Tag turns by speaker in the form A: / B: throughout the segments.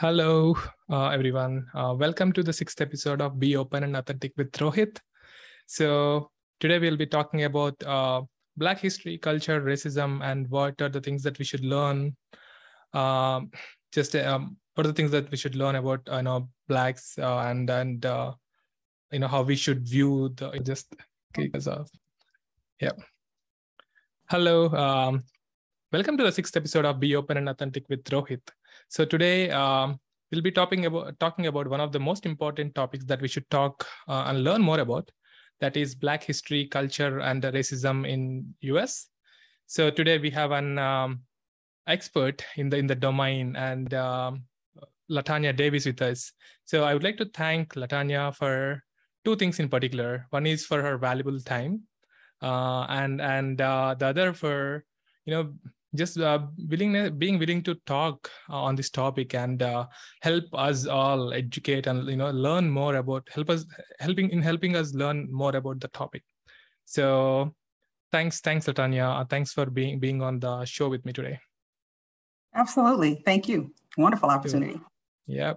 A: Hello, uh, everyone. Uh, welcome to the sixth episode of Be Open and Authentic with Rohith. So, today we'll be talking about uh, Black history, culture, racism, and what are the things that we should learn. Um, just um, what are the things that we should learn about, you know, Blacks uh, and and uh, you know how we should view the just yeah. Hello, um, welcome to the sixth episode of Be Open and Authentic with Rohith. So today um, we'll be talking about talking about one of the most important topics that we should talk uh, and learn more about. That is Black history, culture, and racism in US. So today we have an um, expert in the in the domain and um, LaTonya Davis with us. So I would like to thank LaTonya for two things in particular. One is for her valuable time, uh, and and uh, the other for you know just uh, willing being willing to talk uh, on this topic and uh, help us all educate and you know learn more about help us helping in helping us learn more about the topic. So thanks thanks LaTonya. Uh, thanks for being being on the show with me today.
B: Absolutely. Thank you. Wonderful opportunity.
A: Yeah.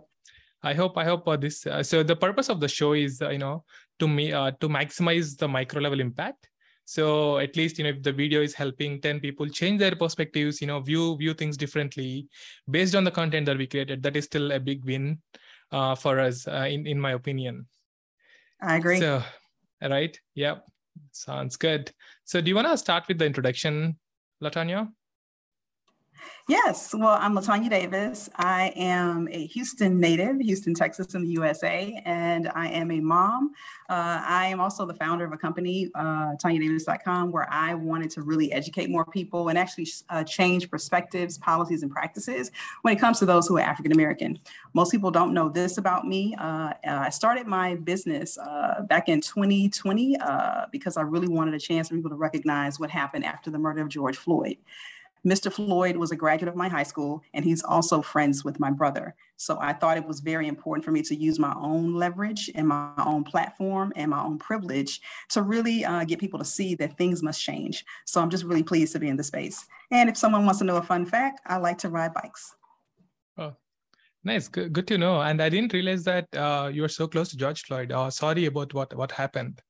A: I hope i hope uh, this uh, so the purpose of the show is you know to me to maximize the micro level impact so at least you know if the video is helping 10 people change their perspectives you know view view things differently based on the content that we created that is still a big win uh, for us uh, in in my opinion.
B: I agree.
A: So right? Yep. Sounds good. So do you want to start with the introduction LaTonya
B: Yes, well, I'm LaTonya Davis. I am a Houston native, Houston, Texas, in the USA, and I am a mom. Uh, I am also the founder of a company, uh, TanyaDavis.com, where I wanted to really educate more people and actually uh, change perspectives, policies, and practices when it comes to those who are African American. Most people don't know this about me. Uh, I started my business uh, back in 2020 uh, because I really wanted a chance for people to recognize what happened after the murder of George Floyd. Mr. Floyd was a graduate of my high school, and he's also friends with my brother. So I thought it was very important for me to use my own leverage and my own platform and my own privilege to really uh, get people to see that things must change. So I'm just really pleased to be in the space. And if someone wants to know a fun fact, I like to ride bikes.
A: Oh, nice. Good, good to know. And I didn't realize that uh, you were so close to George Floyd. Uh, sorry about what, what happened.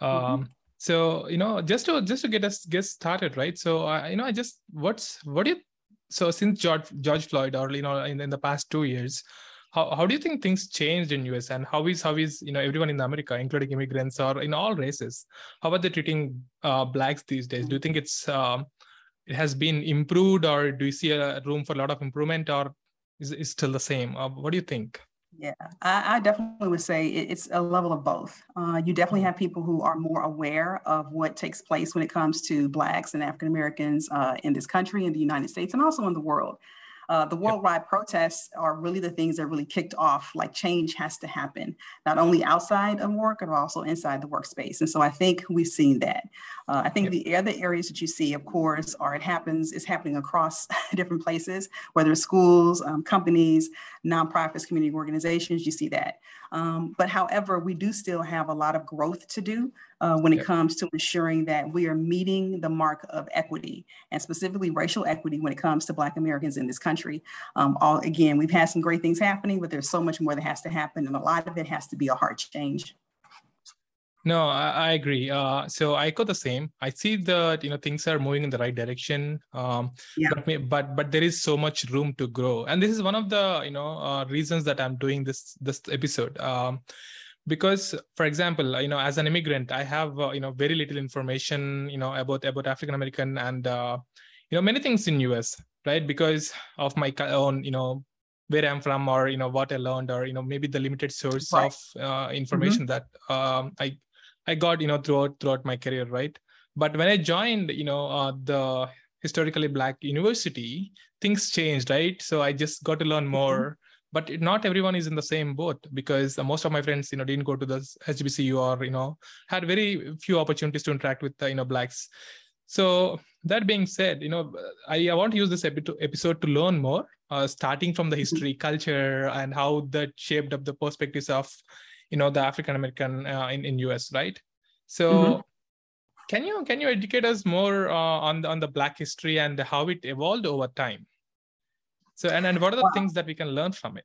A: Um, mm-hmm so you know just to just to get us get started right? So uh, you know i just what's what do you so since george george floyd or you know in, in the past two years how, how do you think things changed in us and how is how is you know everyone in america including immigrants or in all races how are they treating uh, blacks these days? Do you think it's um, it has been improved or do you see a room for a lot of improvement or is it still the same? Uh, what do you think
B: yeah, I, I, definitely would say it's a level of both. Uh, you definitely mm-hmm. have people who are more aware of what takes place when it comes to Blacks and African Americans uh, in this country, in the United States, and also in the world. Uh, the worldwide yep. protests are really the things that really kicked off like change has to happen not only outside of work but also inside the workspace and so i think we've seen that uh, i think yep. the other areas that you see of course are it happens is happening across different places whether it's schools um, companies nonprofits community organizations you see that um, but however we do still have a lot of growth to do uh, when it yep. comes to ensuring that we are meeting the mark of equity and specifically racial equity when it comes to Black Americans in this country. Um, all again, we've had some great things happening, but there's so much more that has to happen, and a lot of it has to be a heart change.
A: No, I, I agree. Uh, so I echo the same. I see that you know things are moving in the right direction. Um, yeah. but, but but there is so much room to grow, and this is one of the you know uh, reasons that I'm doing this this episode. Um, because for example you know as an immigrant i have uh, you know very little information you know about about african american and uh, you know many things in us right because of my own you know where i'm from or you know what i learned or you know maybe the limited source right. of uh, information mm-hmm. that um, i i got you know throughout throughout my career right but when i joined you know uh, the historically black university things changed right so i just got to learn mm-hmm. more mm-hmm but not everyone is in the same boat because most of my friends you know didn't go to the hbcu or you know had very few opportunities to interact with the, you know blacks. So that being said you know i, I want to use this episode to learn more uh, starting from the history culture and how that shaped up the perspectives of you know the african american uh, in, in us right? So mm-hmm. can you can you educate us more uh, on the on the black history and how it evolved over time So, and, and what are the wow. things that we can learn from it?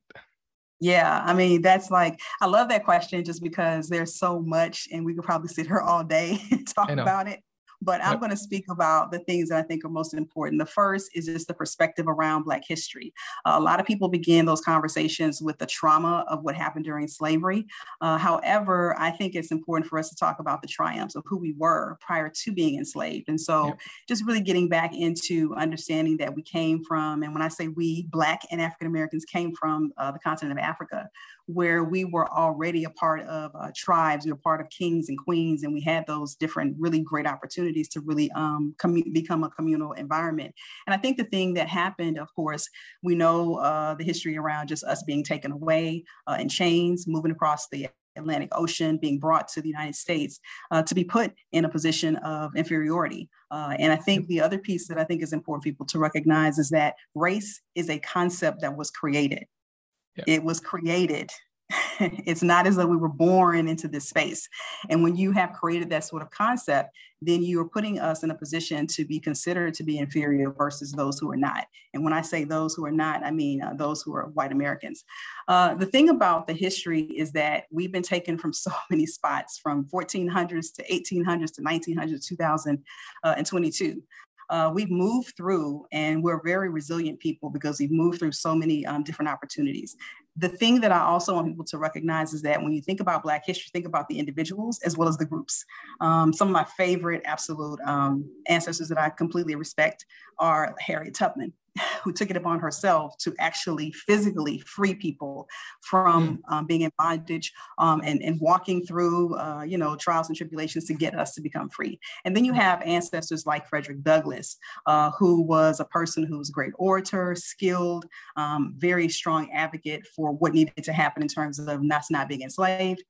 B: Yeah, I mean, that's like, I love that question just because there's so much, and we could probably sit here all day and talk about it but I'm going to speak about the things that I think are most important. The first is just the perspective around Black history. Uh, a lot of people begin those conversations with the trauma of what happened during slavery. Uh, however, I think it's important for us to talk about the triumphs of who we were prior to being enslaved. And so, yeah. just really getting back into understanding that we came from, and when I say we, Black and African Americans came from uh, the continent of Africa, where we were already a part of uh, tribes, we were part of kings and queens, and we had those different really great opportunities to really um, commu- become a communal environment. And I think the thing that happened, of course, we know uh, the history around just us being taken away uh, in chains, moving across the Atlantic Ocean, being brought to the United States uh, to be put in a position of inferiority. Uh, and I think the other piece that I think is important for people to recognize is that race is a concept that was created. It was created. it's not as though we were born into this space. And when you have created that sort of concept, then you are putting us in a position to be considered to be inferior versus those who are not. And when I say those who are not, I mean uh, those who are white Americans. Uh, the thing about the history is that we've been taken from so many spots from 1400s to 1800s to 1900s, 2022 uh, we've moved through and we're very resilient people because we've moved through so many um, different opportunities. The thing that I also want people to recognize is that when you think about Black history, think about the individuals as well as the groups. Um, some of my favorite absolute um, ancestors that I completely respect are Harriet Tubman who took it upon herself to actually physically free people from mm. um, being in bondage um, and, and walking through, uh, you know, trials and tribulations to get us to become free. And then you have ancestors like Frederick Douglass, uh, who was a person who was a great orator, skilled, um, very strong advocate for what needed to happen in terms of us not being enslaved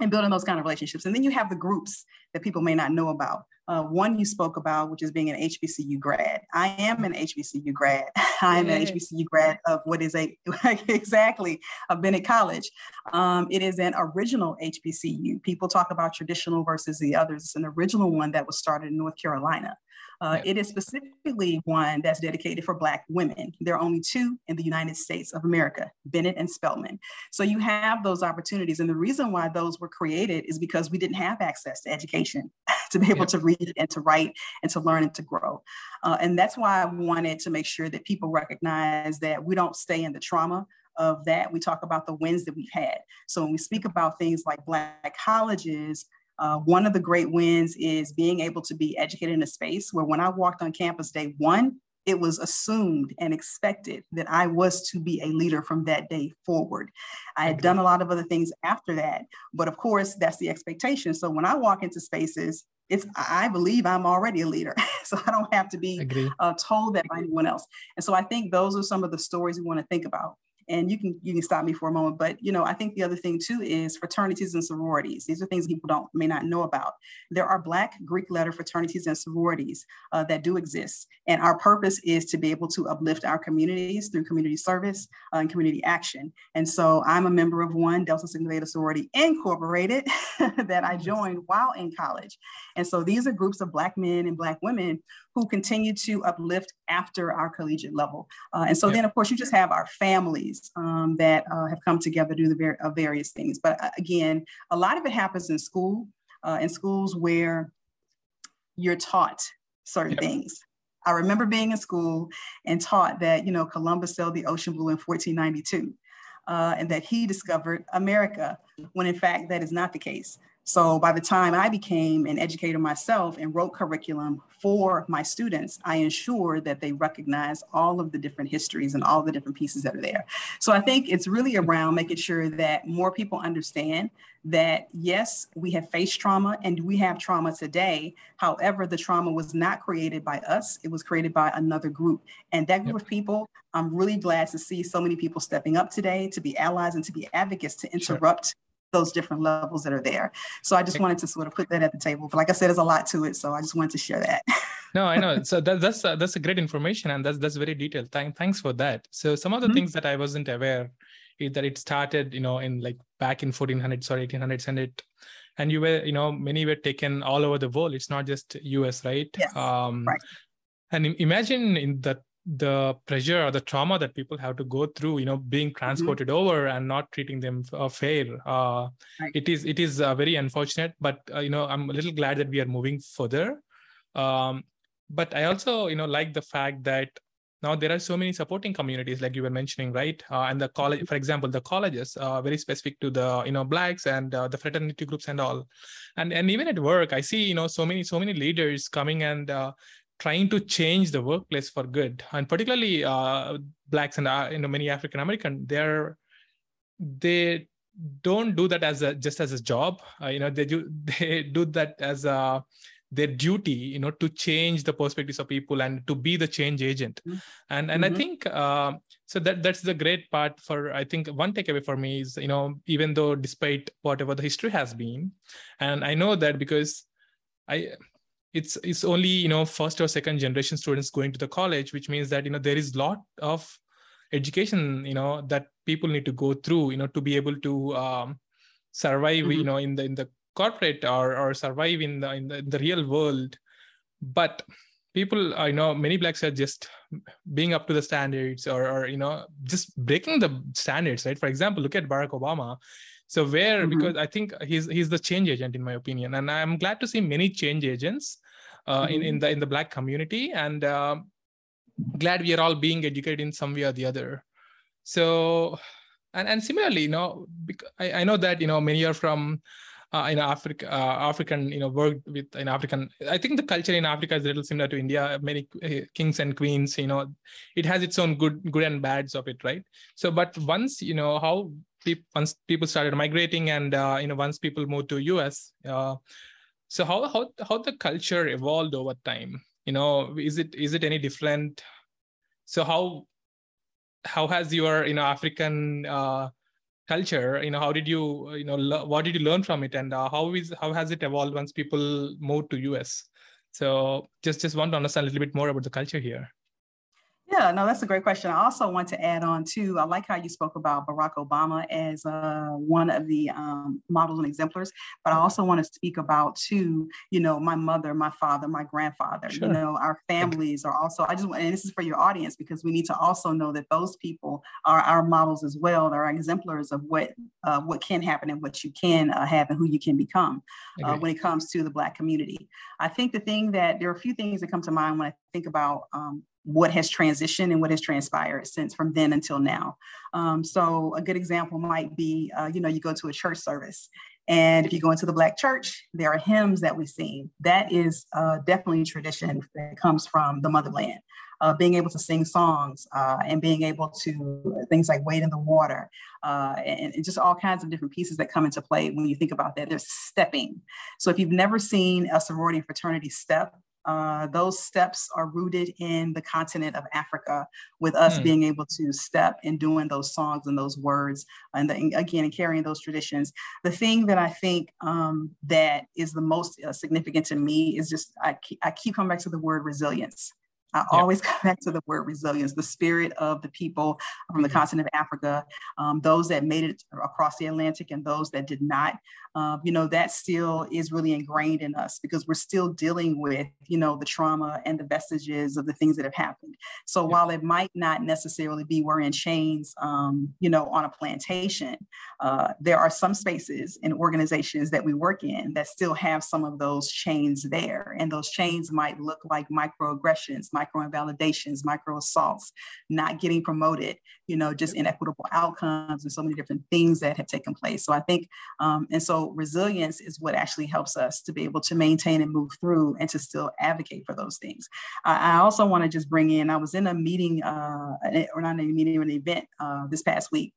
B: and building those kind of relationships. And then you have the groups that people may not know about. Uh, one you spoke about, which is being an HBCU grad. I am an HBCU grad. I am an HBCU grad of what is a exactly of Bennett College. Um, it is an original HBCU. People talk about traditional versus the others. It's an original one that was started in North Carolina. Uh, It is specifically one that's dedicated for Black women. There are only two in the United States of America, Bennett and Spelman. So you have those opportunities. And the reason why those were created is because we didn't have access to education to be able yeah. to read and to write and to learn and to grow. Uh, and that's why I wanted to make sure that people recognize that we don't stay in the trauma of that. We talk about the wins that we've had. So when we speak about things like Black colleges, uh, one of the great wins is being able to be educated in a space where when I walked on campus day one, it was assumed and expected that I was to be a leader from that day forward. I had done a lot of other things after that, but of course, that's the expectation. So when I walk into spaces, it's I believe I'm already a leader, so I don't have to be uh, told that by anyone else. And so I think those are some of the stories we want to think about and you can you can stop me for a moment but you know i think the other thing too is fraternities and sororities. These are things people don't may not know about. There are black greek letter fraternities and sororities uh, that do exist and our purpose is to be able to uplift our communities through community service uh, and community action. And so i'm a member of one delta sigma theta sorority incorporated that i joined while in college. And so these are groups of black men and black women who continue to uplift after our collegiate level. Uh, and so then, of course, you just have our families um, that uh, have come together to do the ver- uh, various things. But uh, again, a lot of it happens in school, uh, in schools where you're taught certain yep. things. I remember being in school and taught that, you know, Columbus sailed the ocean blue in 1492 uh, and that he discovered America, when in fact that is not the case. So by the time I became an educator myself and wrote curriculum for my students, I ensured that they recognize all of the different histories and all the different pieces that are there. So I think it's really around making sure that more people understand that yes, we have faced trauma and we have trauma today. However, the trauma was not created by us, it was created by another group. And that group yep. of people, I'm really glad to see so many people stepping up today to be allies and to be advocates to interrupt. Sure those different levels that are there. So I just wanted to sort of put that at the table. But like I said, there's a lot to it, so I just wanted to share that.
A: no, I know. So that, that's uh, that's a great information, and that's that's very detailed. Thank, thanks for that. So some of the mm-hmm. things that I wasn't aware is that it started, you know, in like back in 1400s or 1800s, and it and you were, you know, many were taken all over the world. It's not just U.S., right?
B: Yes. Um, right.
A: And imagine in that the pressure or the trauma that people have to go through you know being mm-hmm. transported mm-hmm. over and not treating them uh, fair uh, right. it is it is uh, very unfortunate but uh, you know i'm a little glad that we are moving further um, but i also you know like the fact that now there are so many supporting communities like you were mentioning right uh, and the college mm-hmm. for example the colleges are very specific to the you know blacks and uh, the fraternity groups and all and and even at work i see you know so many so many leaders coming and trying to change the workplace for good and particularly uh, blacks and uh, you know many african american they're they don't do that as a just as a job uh, you know they do they do that as a their duty you know to change the perspectives of people and to be the change agent mm-hmm. and and mm-hmm. i think uh, so that that's the great part for i think one takeaway for me is you know even though despite whatever the history has been and i know that because i it's it's only you know first or second generation students going to the college which means that you know there is a lot of education you know that people need to go through you know to be able to um, survive mm-hmm. you know in the in the corporate or or survive in the in the, in the real world. But people i know many blacks are just being up to the standards or, or you know just breaking the standards right? For example look at barack obama so where mm-hmm. because i think he's he's the change agent in my opinion and i'm glad to see many change agents uh, mm-hmm. in in the in the black community and uh, glad we are all being educated in some way or the other so and and similarly you know I, I know that you know many are from uh, in Africa, uh, African, you know, worked with in African. I think the culture in Africa is a little similar to India. Many uh, kings and queens, you know, it has its own good, good and bads of it, right? So, but once you know how once people started migrating, and uh, you know, once people moved to US, uh, so how how how the culture evolved over time? You know, is it is it any different? So how how has your you know African uh, culture you know how did you you know lo- what did you learn from it and uh, how is how has it evolved once people moved to us so just just want to understand a little bit more about the culture here
B: yeah, no, that's a great question. I also want to add on too. I like how you spoke about Barack Obama as uh, one of the um, models and exemplars, but I also want to speak about too. You know, my mother, my father, my grandfather. Sure. You know, our families are also. I just want, and this is for your audience because we need to also know that those people are our models as well. They're exemplars of what uh, what can happen and what you can uh, have and who you can become uh, when it comes to the Black community. I think the thing that there are a few things that come to mind when I think about um, what has transitioned and what has transpired since from then until now. Um, so a good example might be, uh, you know, you go to a church service and if you go into the Black church, there are hymns that we sing. That is uh, definitely tradition that comes from the motherland. Uh, being able to sing songs uh, and being able to things like wade in the water uh, and, and, just all kinds of different pieces that come into play when you think about that. There's stepping. So if you've never seen a sorority fraternity step, uh, those steps are rooted in the continent of Africa, with us mm. being able to step in doing those songs and those words, and the, again, and carrying those traditions. The thing that I think um, that is the most uh, significant to me is just I keep, I keep coming back to the word resilience. I always come back to the word resilience, the spirit of the people from the mm-hmm. continent of Africa, um, those that made it across the Atlantic and those that did not. Um, you know, that still is really ingrained in us because we're still dealing with, you know, the trauma and the vestiges of the things that have happened. So yep. while it might not necessarily be we're in chains, um, you know, on a plantation, uh, there are some spaces and organizations that we work in that still have some of those chains there. And those chains might look like microaggressions, micro invalidations, micro assaults, not getting promoted, you know, just inequitable outcomes and so many different things that have taken place. So I think, um, and so resilience is what actually helps us to be able to maintain and move through and to still advocate for those things. I, I also want to just bring in, I was in a meeting, uh, or not a meeting, an event uh, this past week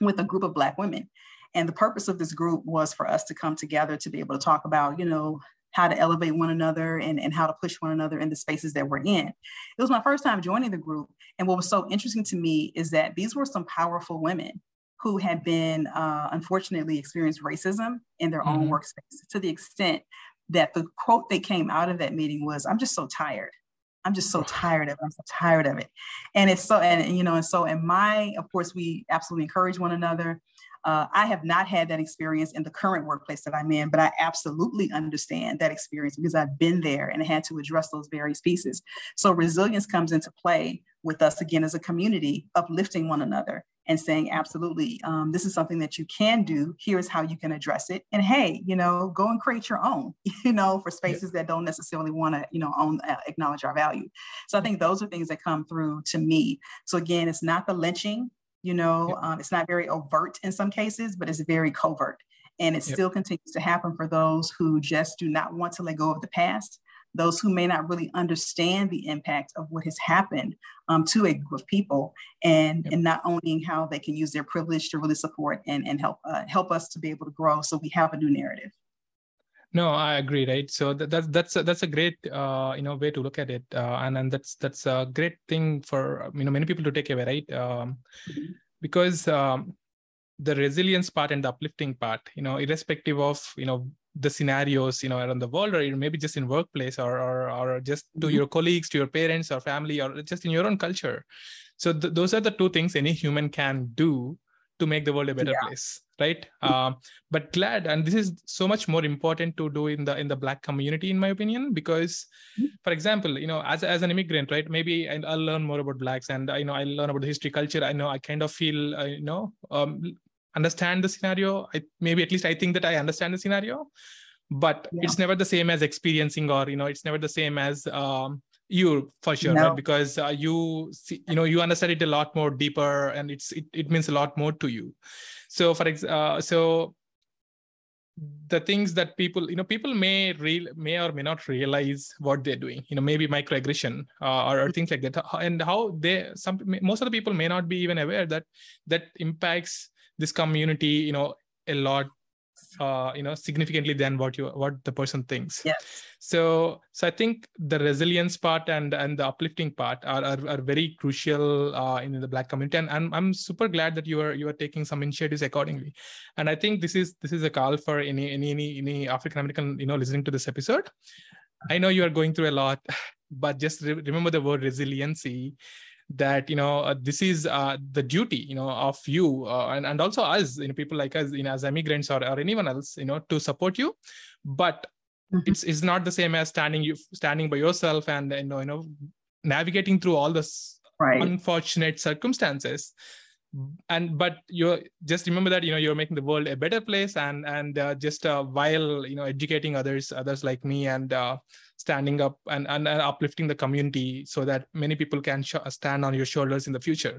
B: with a group of Black women. And the purpose of this group was for us to come together to be able to talk about, you know, how to elevate one another and, and how to push one another in the spaces that we're in. It was my first time joining the group. And what was so interesting to me is that these were some powerful women who had been uh, unfortunately experienced racism in their mm-hmm. own workspace to the extent that the quote that came out of that meeting was, I'm just so tired. I'm just so tired of it. I'm so tired of it. And it's so, and you know, and so, and my, of course, we absolutely encourage one another. Uh, I have not had that experience in the current workplace that I'm in, but I absolutely understand that experience because I've been there and had to address those various pieces. So resilience comes into play with us again as a community, uplifting one another and saying, absolutely, um, this is something that you can do. Here's how you can address it. And hey, you know, go and create your own, you know, for spaces yeah. that don't necessarily want to, you know, own, uh, acknowledge our value. So I think those are things that come through to me. So again, it's not the lynching, you know, yeah. um, it's not very overt in some cases, but it's very covert. And it yep. still continues to happen for those who just do not want to let go of the past those who may not really understand the impact of what has happened um, to a group of people and, yep. and not owning how they can use their privilege to really support and, and help uh, help us to be able to grow so we have a new narrative
A: no i agree right so that, that's that's a, that's a great uh, you know way to look at it uh, and and that's that's a great thing for you know many people to take away right um, mm-hmm. because um, the resilience part and the uplifting part you know irrespective of you know the scenarios you know around the world or maybe just in workplace or or, or just to mm-hmm. your colleagues to your parents or family or just in your own culture so th- those are the two things any human can do to make the world a better yeah. place right um, but glad and this is so much more important to do in the in the black community in my opinion because mm-hmm. for example you know as, as an immigrant right maybe i'll learn more about blacks and you know i learn about the history culture i know i kind of feel uh, you know um, understand the scenario I, maybe at least i think that i understand the scenario but yeah. it's never the same as experiencing or you know it's never the same as um, you for sure no. right because uh, you see, you know you understand it a lot more deeper and it's it, it means a lot more to you. So for example uh, so the things that people you know people may real may or may not realize what they're doing you know maybe microaggression uh, or, or, things like that. And how they some most of the people may not be even aware that that impacts this community you know a lot uh, you know significantly than what you what the person thinks.
B: Yeah
A: so so i think the resilience part and and the uplifting part are are, are very crucial uh, in the black community. And I'm, I'm super glad that you are you are taking some initiatives accordingly. And i think this is this is a call for any any any, any african american you know listening to this episode. I know you are going through a lot but just re- remember the word resiliency that you know uh, this is uh, the duty you know of you uh, and, and also us you know people like us you know as immigrants or, or anyone else you know to support you but mm-hmm. it's it's not the same as standing you standing by yourself and you know you know navigating through all this right. unfortunate circumstances and but you just remember that you know you're making the world a better place and and uh, just uh, while you know educating others others like me and uh, standing up and, and, and, uplifting the community so that many people can sh- stand on your shoulders in the future.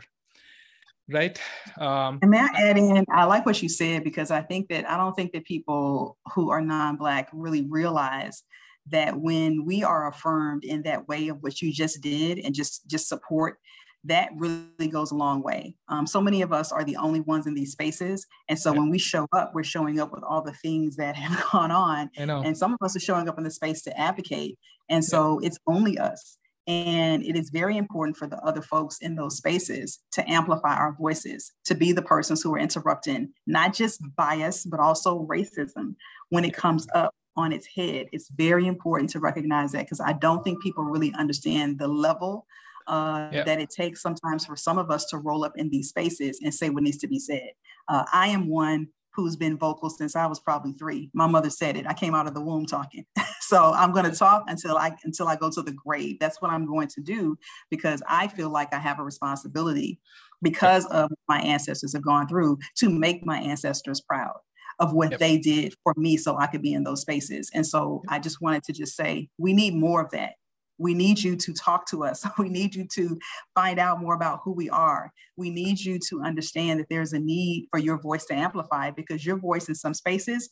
A: Right?
B: Um, and may i add in i like what you said because i think that i don't think that people who are non-black really realize that when we are affirmed in that way of what you just did and just just support that really goes a long way. Um, so many of us are the only ones in these spaces. And so when we show up, we're showing up with all the things that have gone on. And some of us are showing up in the space to advocate. And so yeah. it's only us. And it is very important for the other folks in those spaces to amplify our voices, to be the persons who are interrupting not just bias, but also racism when it comes up on its head. It's very important to recognize that because I don't think people really understand the level uh, yep. that it takes sometimes for some of us to roll up in these spaces and say what needs to be said. Uh, I am one who's been vocal since I was probably three. My mother said it. I came out of the womb talking. so I'm going to talk until I until I go to the grave. That's what I'm going to do because I feel like I have a responsibility because of my ancestors have gone through to make my ancestors proud of what yep. they did for me so I could be in those spaces. And so I just wanted to just say we need more of that we need you to talk to us. We need you to find out more about who we are. We need you to understand that there's a need for your voice to amplify because your voice in some spaces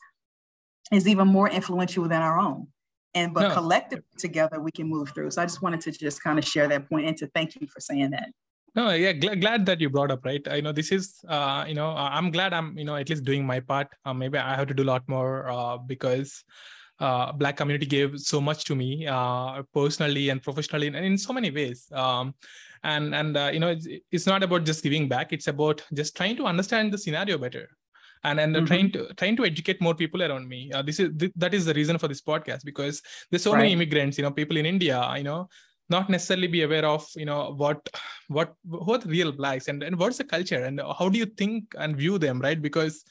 B: is even more influential than our own. And but no. collectively together we can move through. So I just wanted to just kind of share that point and to thank you for saying that.
A: No, yeah, gl- glad that you brought up, right? I know this is, uh, you know, I'm glad I'm, you know, at least doing my part. Uh, maybe I have to do a lot more uh, because uh, black community gave so much to me uh, personally and professionally and in so many ways um, and and uh, you know it's, it's, not about just giving back it's about just trying to understand the scenario better and and mm-hmm. trying to trying to educate more people around me uh, this is th- that is the reason for this podcast because there's so right. many immigrants you know people in india you know not necessarily be aware of you know what what what real blacks and, and what's the culture and how do you think and view them right because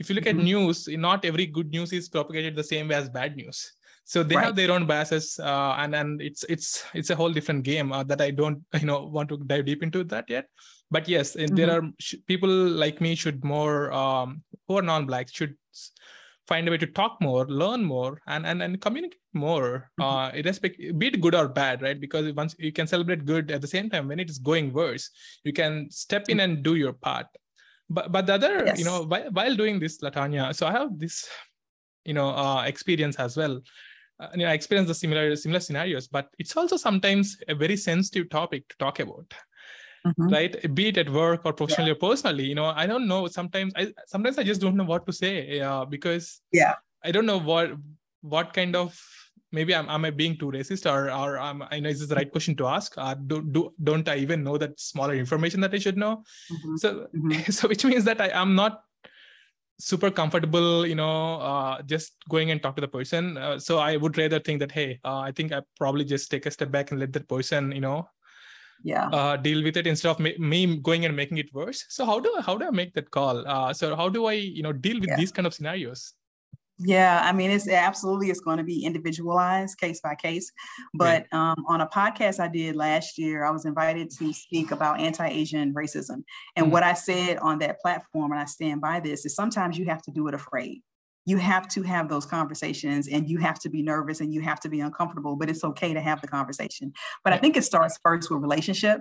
A: if you look mm-hmm. at news not every good news is propagated the same way as bad news so they right. have their own biases uh, and and it's it's it's a whole different game uh, that i don't you know want to dive deep into that yet but yes mm-hmm. there are sh- people like me should more um, who are non-black should find a way to talk more learn more and and, and communicate more mm-hmm. uh irrespective be it good or bad right because once you can celebrate good at the same time when it is going worse you can step in and do your part but but the other yes. you know while, while doing this LaTonya so i have this you know uh, experience as well uh, you know, I experienced the similar similar scenarios, but it's also sometimes a very sensitive topic to talk about mm-hmm. right be it at work or professionally yeah. or personally you know i don't know sometimes i sometimes i just don't know what to say uh, because
B: yeah
A: i don't know what what kind of maybe I'm, am I being too racist or or am, I know is this the right question to ask? Uh, do, do don't I even know that smaller information that I should know? Mm-hmm. So mm-hmm. so which means that I am not super comfortable, you know, uh, just going and talk to the person. Uh, so I would rather think that hey, uh, I think I probably just take a step back and let that person, you know,
B: yeah
A: uh, deal with it instead of me, me, going and making it worse so how do I, how do i make that call uh, so how do i you know deal with yeah. these kind of scenarios
B: yeah, I mean, it's absolutely it's going to be individualized case by case. But yeah. um, on a podcast I did last year, I was invited to speak about anti-Asian racism. And mm-hmm. what I said on that platform, and I stand by this, is sometimes you have to do it afraid you have to have those conversations and you have to be nervous and you have to be uncomfortable, but it's okay to have the conversation. But I think it starts first with relationship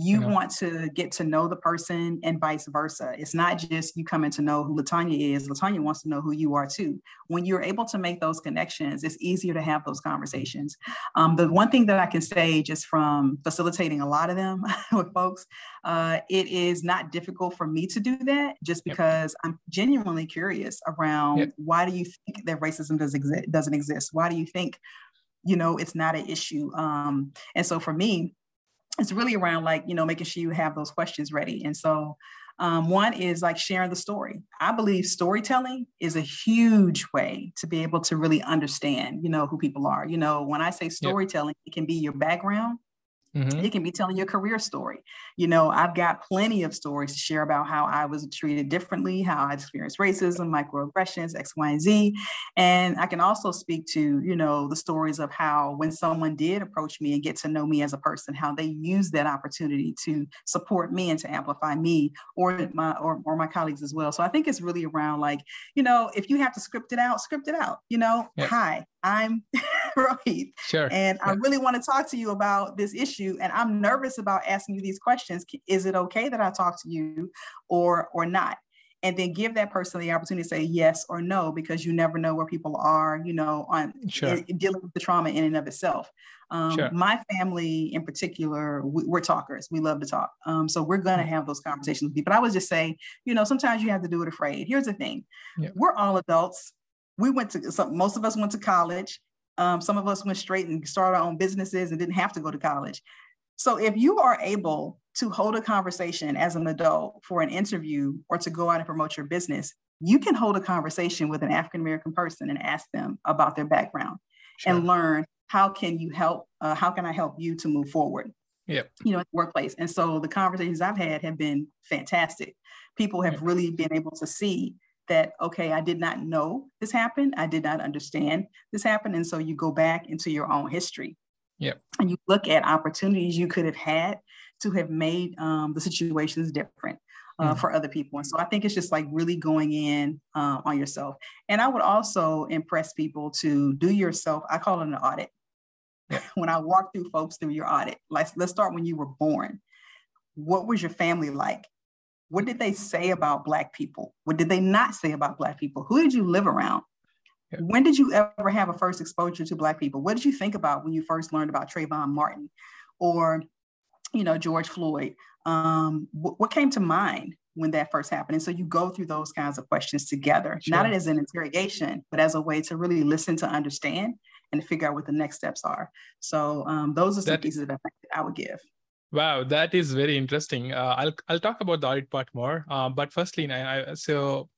B: you yeah. want to get to know the person and vice versa. It's not just you coming to know who LaTonya is. LaTonya wants to know who you are too. When you're able to make those connections, it's easier to have those conversations. Um, the one thing that I can say just from facilitating a lot of them with folks, uh, it is not difficult for me to do that just because yep. I'm genuinely curious around yep. why do you think that racism does exi- doesn't exist? Why do you think, you know, it's not an issue? Um, and so for me, it's really around like you know making sure you have those questions ready. And so um, one is like sharing the story. I believe storytelling is a huge way to be able to really understand you know who people are. You know when i say storytelling it can be your background Mm-hmm. It can be telling your career story. You know, I've got plenty of stories to share about how I was treated differently, how I experienced racism, microaggressions, X, Y, and Z. And I can also speak to, you know, the stories of how when someone did approach me and get to know me as a person, how they used that opportunity to support me and to amplify me or my or, or my colleagues as well. So I think it's really around like, you know, if you have to script it out, script it out. You know, yep. hi, I'm Rohith.
A: Sure.
B: And I really want to talk to you about this issue. And I'm nervous about asking you these questions. Is it okay that I talk to you or or not? And then give that person the opportunity to say yes or no, because you never know where people are, you know, on sure. in, dealing with the trauma in and of itself. Um, sure. My family in particular, we, are talkers. We love to talk. Um, so we're going to mm. have those conversations with you. But I was just saying, you know, sometimes you have to do it afraid. Here's the thing yeah. we're all adults we went to some, most of us went to college. Um, some of us went straight and started our own businesses and didn't have to go to college. So if you are able to hold a conversation as an adult for an interview or to go out and promote your business, you can hold a conversation with an African American person and ask them about their background sure. and learn how can you help, uh, how can I help you to move forward?
A: Yeah.
B: You know, workplace. And so the conversations I've had have been fantastic. People have really been able to see that, okay, I did not know this happened. I did not understand this happened. And so you go back into your own history.
A: Yeah.
B: And you look at opportunities you could have had to have made um, the situations different. Uh, mm. For other people. And so I think it's just like really going in uh, on yourself. And I would also impress people to do yourself, I call it an audit. Yeah. when I walk through folks through your audit, like let's start when you were born. What was your family like? What did they say about Black people? What did they not say about Black people? Who did you live around? Yeah. When did you ever have a first exposure to Black people? What did you think about when you first learned about Trayvon Martin or, you know, George Floyd? Um, what, what came to mind when that first happened? And so you go through those kinds of questions together, sure. not as an interrogation, but as a way to really listen to understand and to figure out what the next steps are. So um, those are some that, pieces of advice that I would give.
A: Wow, that is very interesting. Uh, I'll I'll talk about the audit part more. Uh, but firstly, I, I, so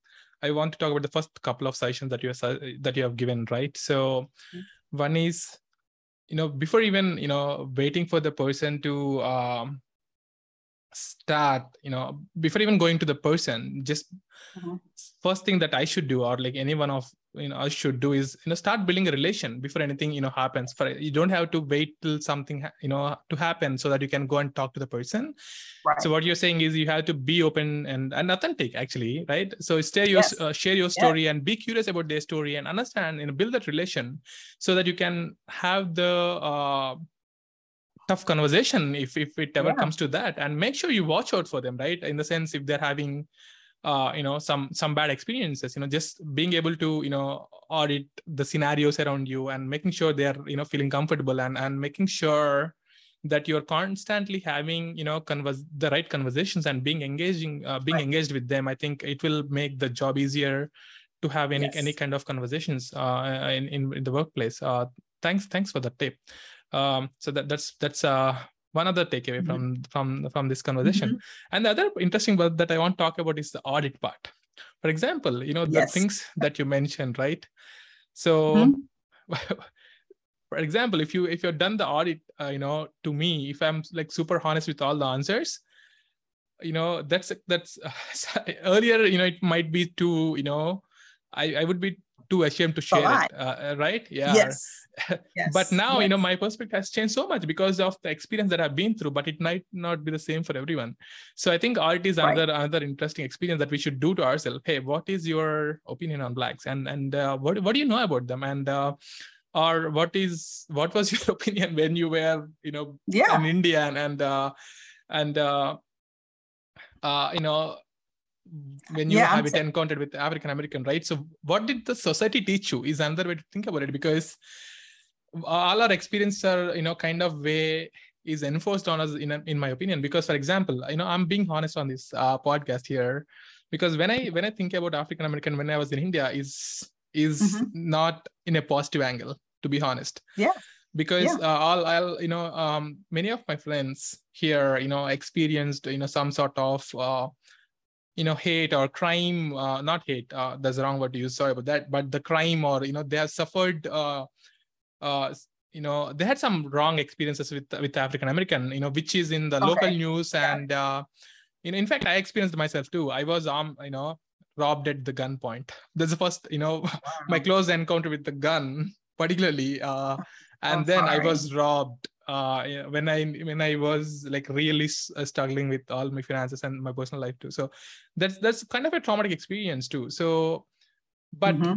A: I want to talk about the first couple of sessions that you that you have given, right? So mm-hmm. one is you know before even you know waiting for the person to um, start you know before even going to the person just mm-hmm. first thing that i should do or like any one of you know should do is you know start building a relation before anything you know happens for you don't have to wait till something you know to happen so that you can go and talk to the person right. so what you're saying is you have to be open and, and authentic actually right so stay your yes. uh, share your story and be curious about their story and understand you know build that relation so that you can have the uh, tough conversation if if it ever yeah. comes to that and make sure you watch out for them right in the sense if they're having uh, you know some some bad experiences you know just being able to you know audit the scenarios around you and making sure they're you know feeling comfortable and and making sure that you're constantly having you know converse the right conversations and being engaging uh, being right. engaged with them i think it will make the job easier to have any yes. any kind of conversations uh, in, in, in the workplace uh, thanks thanks for the tip um, so that that's that's uh one other takeaway mm-hmm. from from from this conversation mm-hmm. and the other interesting part that i want to talk about is the audit part for example you know yes. the things that you mentioned right so mm-hmm. for example if you if you've done the audit uh, you know to me if i'm like super honest with all the answers you know that's that's uh, earlier you know it might be too you know i i would be too ashamed to share it uh, uh, right yeah
B: yes. yes.
A: but now yes. you know my perspective has changed so much because of the experience that i've been through but it might not be the same for everyone so i think art is another right. another interesting experience that we should do to ourselves hey what is your opinion on blacks and and uh, what, what do you know about them and uh, or what is what was your opinion when you were you know
B: yeah.
A: in india and and uh, and uh, uh, you know when you yeah, have it encountered with African American, right? So, what did the society teach you? Is another way to think about it because all our experiences are, you know, kind of way is enforced on us, in in my opinion. Because, for example, you know, I'm being honest on this uh, podcast here, because when I when I think about African American when I was in India, is is mm-hmm. not in a positive angle, to be honest.
B: Yeah
A: because yeah. uh, I'll, I'll, you know, um, many of my friends here, you know, experienced, you know, some sort of uh, you know hate or crime uh, not hate uh, that's the wrong word to use sorry about that but the crime or you know they have suffered uh, uh, you know they had some wrong experiences with with african american you know which is in the okay. local news and uh, you know in fact i experienced myself too i was um you know robbed at the gunpoint that's the first you know wow. my close encounter with the gun particularly uh, and oh, then sorry. i was robbed uh, when I when I was like really uh, struggling with all my finances and my personal life too. So that's that's kind of a traumatic experience too. So, but mm-hmm.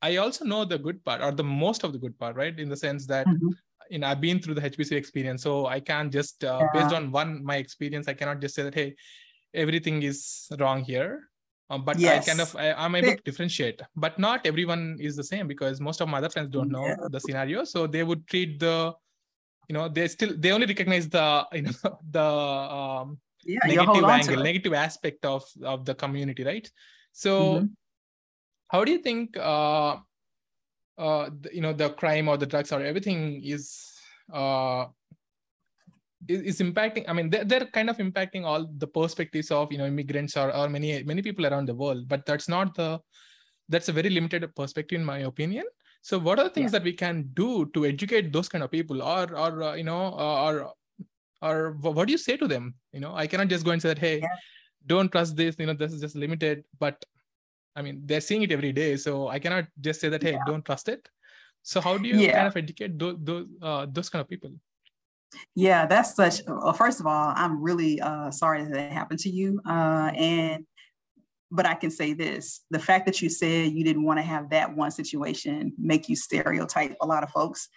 A: I also know the good part or the most of the good part, right? In the sense that mm-hmm. you know I've been through the HBCU experience, so I can't just uh, yeah. based on one my experience, I cannot just say that hey, everything is wrong here. Um, but yes. I kind of I, am able to differentiate. But not everyone is the same because most of my other friends don't know yeah. the scenario, so they would treat the you know they still they only recognize the you know the um, yeah, negative angle negative aspect of of the community right? So mm-hmm. how do you think uh uh the, you know the crime or the drugs or everything is uh is, is impacting i mean they're, they're kind of impacting all the perspectives of you know immigrants or, or many many people around the world but that's not the that's a very limited perspective in my opinion so what are the things yeah. that we can do to educate those kind of people or or uh, you know uh, or or what do you say to them you know i cannot just go and say that hey yeah. don't trust this you know this is just limited but i mean they're seeing it every day so i cannot just say that hey yeah. don't trust it so how do you yeah. kind of educate those those, uh, those kind of people
B: yeah that's such well, first of all i'm really uh, sorry that that happened to you uh, and but I can say this the fact that you said you didn't want to have that one situation make you stereotype a lot of folks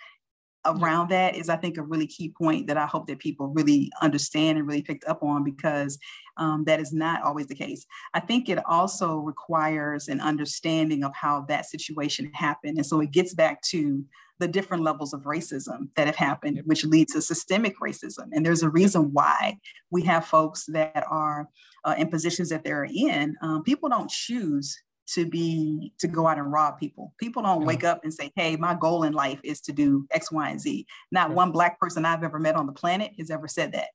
B: around that is, I think, a really key point that I hope that people really understand and really picked up on because um, that is not always the case. I think it also requires an understanding of how that situation happened. And so it gets back to the different levels of racism that have happened, which lead to systemic racism. And there's a reason why we have folks that are uh, in positions that they're in, um, people don't choose to be to go out and rob people. People don't wake up and say, "Hey, my goal in life is to do X, Y, and Z." Not one black person I've ever met on the planet has ever said that.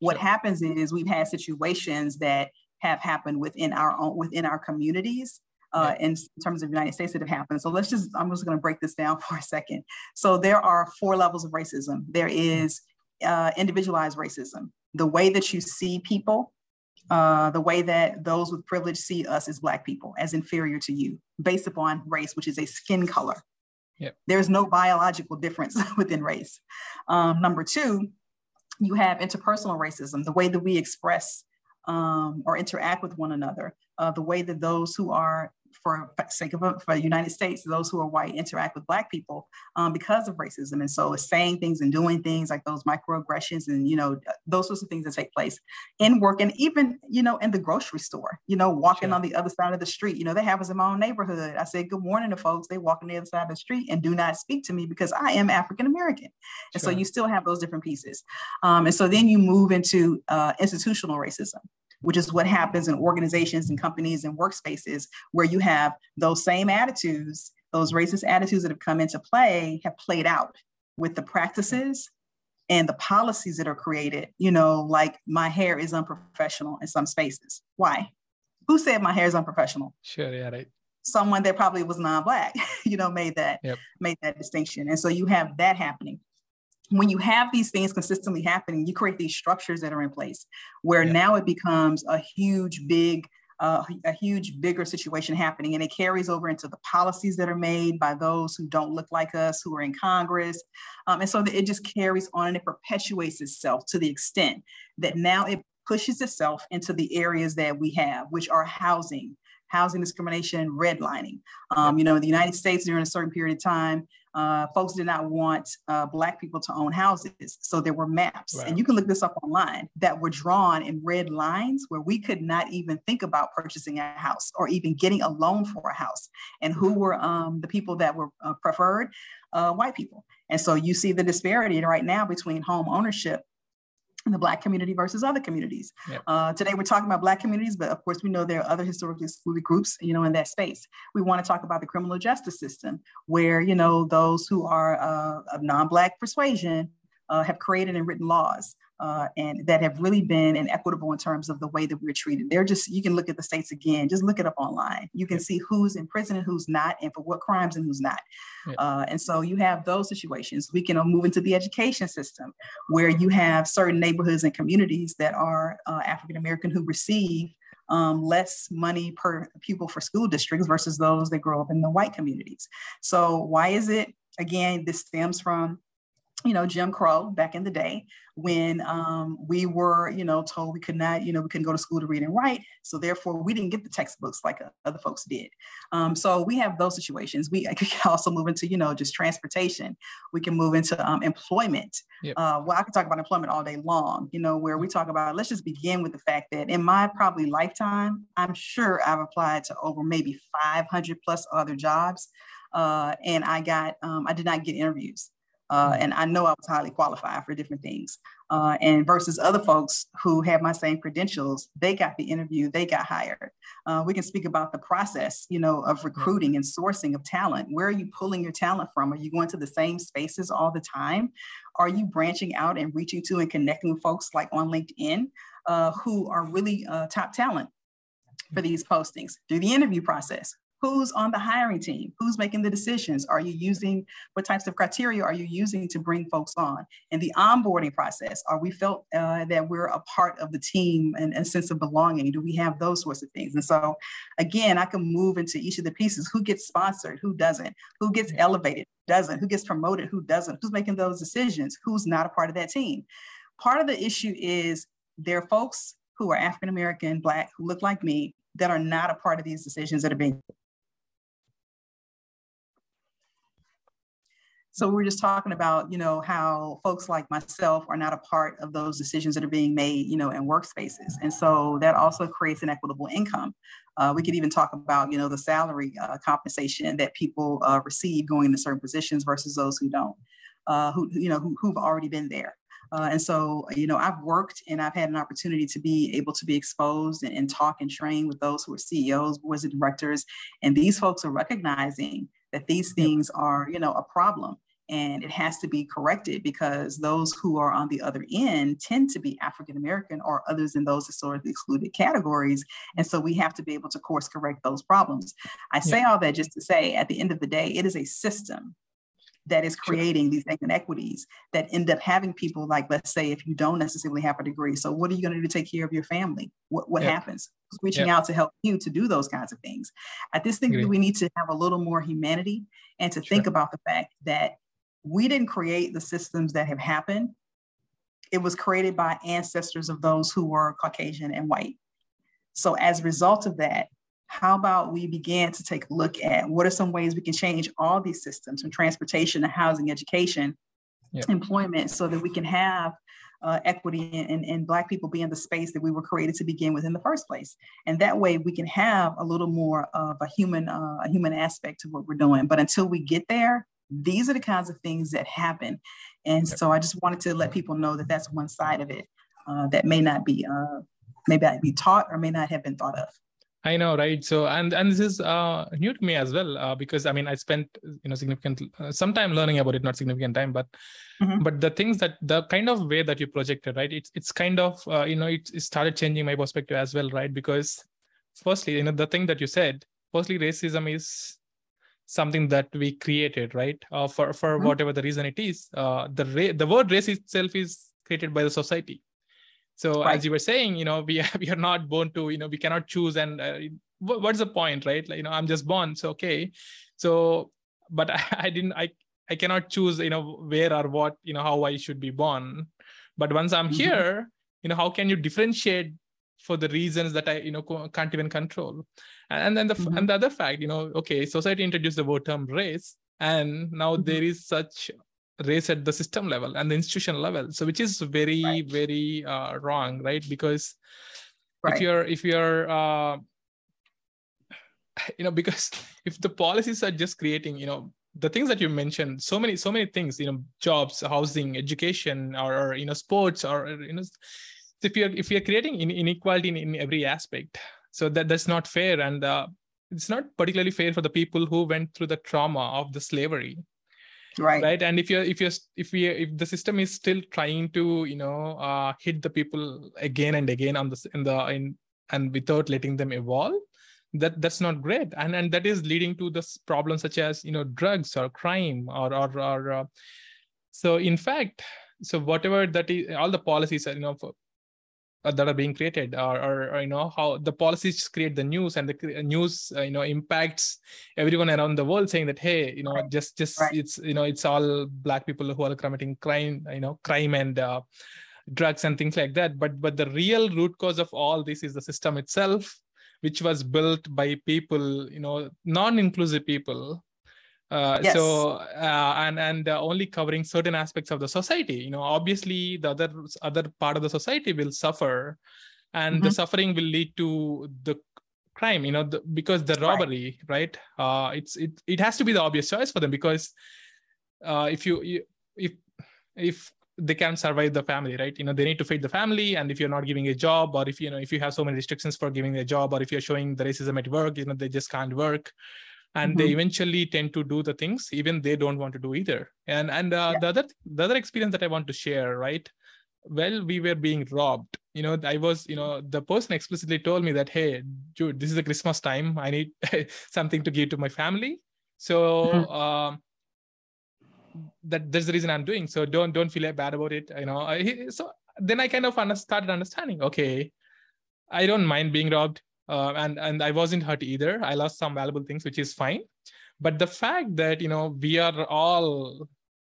B: What happens is we've had situations that have happened within our own within our communities uh, in, in, terms of the United States that have happened. So let's just, I'm just going to break this down for a second. So there are four levels of racism. There is uh, individualized racism, the way that you see people, uh, the way that those with privilege see us as Black people, as inferior to you, based upon race, which is a skin color. Yep. There's no biological difference within race. Um, number two, you have interpersonal racism, the way that we express um, or interact with one another, uh, the way that those who are for sake of for the United States, those who are white interact with Black people um, because of racism, and so it's saying things and doing things like those microaggressions and you know those sorts of things that take place in work and even you know in the grocery store. You know, walking sure. on the other side of the street. You know, that happens in my own neighborhood. I say good morning to folks. They walk on the other side of the street and do not speak to me because I am African American, and sure. so you still have those different pieces. Um, and so then you move into uh, institutional racism which is what happens in organizations and companies and workspaces where you have those same attitudes, those racist attitudes that have come into play have played out with the practices and the policies that are created, you know, like my hair is unprofessional in some spaces. Why? Who said my hair is unprofessional?
A: Sure, yeah, right.
B: Someone that probably was non-black, you know, made that yep. made that distinction. And so you have that happening when you have these things consistently happening, you create these structures that are in place where yeah. now it becomes a huge, big, uh, a huge, bigger situation happening. And it carries over into the policies that are made by those who don't look like us, who are in Congress. Um, and so it just carries on and it perpetuates itself to the extent that now it pushes itself into the areas that we have, which are housing, housing discrimination, redlining. Um, you know, in the United States during a certain period of time, uh, folks did not want uh, Black people to own houses. So there were maps, and you can look this up online, that were drawn in red lines where we could not even think about purchasing a house or even getting a loan for a house. And who were um, the people that were uh, preferred? Uh, white people. And so you see the disparity right now between home ownership the Black community versus other communities. Yep. Uh, today we're talking about Black communities, but of course we know there are other historically excluded groups, you know, in that space. We want to talk about the criminal justice system, where you know those who are uh, of non-Black persuasion uh, have created and written laws uh, and that have really been inequitable in terms of the way that we're treated. They're just, you can look at the states again, just look it up online. You can see who's in prison and who's not, and for what crimes and who's not. Yeah. Uh, and so you have those situations. We can move into the education system where you have certain neighborhoods and communities that are uh, African American who receive um, less money per pupil for school districts versus those that grow up in the white communities. So why is it? Again, this stems from you know, Jim Crow back in the day when um, we were, you know, told we could not, you know, we couldn't go to school to read and write. So therefore, we didn't get the textbooks like uh, other folks did. Um, so we have those situations. We can also move into, you know, just transportation. We can move into um, employment. Yep. Uh, well, I could talk about employment all day long, you know, where we talk about, let's just begin with the fact that in my probably lifetime, I'm sure I've applied to over maybe 500 plus other jobs. Uh, and I got, um, I did not get interviews. Uh, and I know I was highly qualified for different things. Uh, and versus other folks who have my same credentials, they got the interview, they got hired. Uh, we can speak about the process, you know, of recruiting and sourcing of talent. Where are you pulling your talent from? Are you going to the same spaces all the time? Are you branching out and reaching to and connecting with folks like on LinkedIn uh, who are really uh, top talent for these postings through the interview process? Who's on the hiring team? Who's making the decisions? Are you using, what types of criteria are you using to bring folks on? And the onboarding process, are we felt uh, that we're a part of the team and a sense of belonging? Do we have those sorts of things? And so again, I can move into each of the pieces. Who gets sponsored? Who doesn't? Who gets elevated? Doesn't? Who gets promoted? Who doesn't? Who's making those decisions? Who's not a part of that team? Part of the issue is there are folks who are African American, Black, who look like me, that are not a part of these decisions that are being So we are just talking about, you know, how folks like myself are not a part of those decisions that are being made, you know, in workspaces. And so that also creates an equitable income. Uh, we could even talk about, you know, the salary uh, compensation that people uh, receive going into certain positions versus those who don't, uh, who, you know, who, who've already been there. Uh, and so, you know, I've worked and I've had an opportunity to be able to be exposed and, and talk and train with those who are CEOs, boards of directors. And these folks are recognizing that these things are, you know, a problem and it has to be corrected because those who are on the other end tend to be African American or others in those historically excluded categories. And so we have to be able to course correct those problems. I say yeah. all that just to say at the end of the day, it is a system that is creating these inequities that end up having people like let's say if you don't necessarily have a degree so what are you going to do to take care of your family what, what yeah. happens reaching yeah. out to help you to do those kinds of things i just think that we need to have a little more humanity and to sure. think about the fact that we didn't create the systems that have happened. It was created by ancestors of those who were Caucasian and white. So, as a result of that, how about we begin to take a look at what are some ways we can change all these systems from transportation to housing, education, employment, so that we can have uh, equity and, and Black people be in the space that we were created to begin with in the first place. And that way we can have a little more of a human, uh, a human aspect to what we're doing. But until we get there, these are the kinds of things that happen. And so I just wanted to let people know that that's one side of it uh, that may not be, uh, may not be taught or may not have been thought of.
A: I know, right? So, and and this is uh, new to me as well uh, because I mean I spent you know significant uh, some time learning about it, not significant time, but mm-hmm. but the things that the kind of way that you projected, right? It's it's kind of uh, you know it, it started changing my perspective as well, right? Because firstly, you know the thing that you said, firstly, racism is something that we created right uh, for for mm-hmm. whatever the reason it is uh, the ra- the word race itself is created by the society so right. as you were saying you know we are, we are not born to you know we cannot choose and uh, what's the point right like, you know i'm just born so okay so but I, I didn't i i cannot choose you know where or what you know how i should be born but once i'm mm-hmm. here you know how can you differentiate for the reasons that I, you know, can't even control. And then the mm-hmm. and the other fact, you know, okay, society introduced the word term race, and now mm-hmm. there is such race at the system level and the institutional level. So which is very right. very uh, wrong, right? Because right. if you're if you're uh, you know because if the policies are just creating you know the things that you mentioned so many so many things you know jobs housing education or, or you know sports or you know if you're if you're creating inequality in, in every aspect so that that's not fair and uh, it's not particularly fair for the people who went through the trauma of the slavery
B: right.
A: Right? And if you're if you're if we if the system is still trying to you know uh, hit the people again and again on the in the in and without letting them evolve that that's not great. And and that is leading to this problems such as you know drugs or crime or or, or uh, so in fact so whatever that is all the policies are you know for, that are being created or, or, or, you know how the policies create the news and the news uh, you know impacts everyone around the world saying that hey you know right. just just right. it's you know it's all black people who are committing crime you know crime and uh, drugs and things like that but but the real root cause of all this is the system itself which was built by people you know non-inclusive people uh, yes. so uh, and and uh, only covering certain aspects of the society you know obviously the other other part of the society will suffer and mm-hmm. the suffering will lead to the crime you know the, because the robbery right, right? Uh, it's it, it has to be the obvious choice for them because uh, if you, you if if they can't survive the family right you know they need to feed the family and if you're not giving a job or if you know if you have so many restrictions for giving a job or if you're showing the racism at work you know they just can't work and mm-hmm. they eventually tend to do the things even they don't want to do either. And and uh, yeah. the other the other experience that i want to share right? Well we were being robbed. You know i was you know the person explicitly told me that hey dude this is the christmas time. I need something to give to my family. So mm-hmm. um, that that's the reason i'm doing. So don't don't feel bad about it you know. I, so then i kind of started understanding okay i don't mind being robbed uh, and and I wasn't hurt either. I lost some valuable things, which is fine. But the fact that you know we are all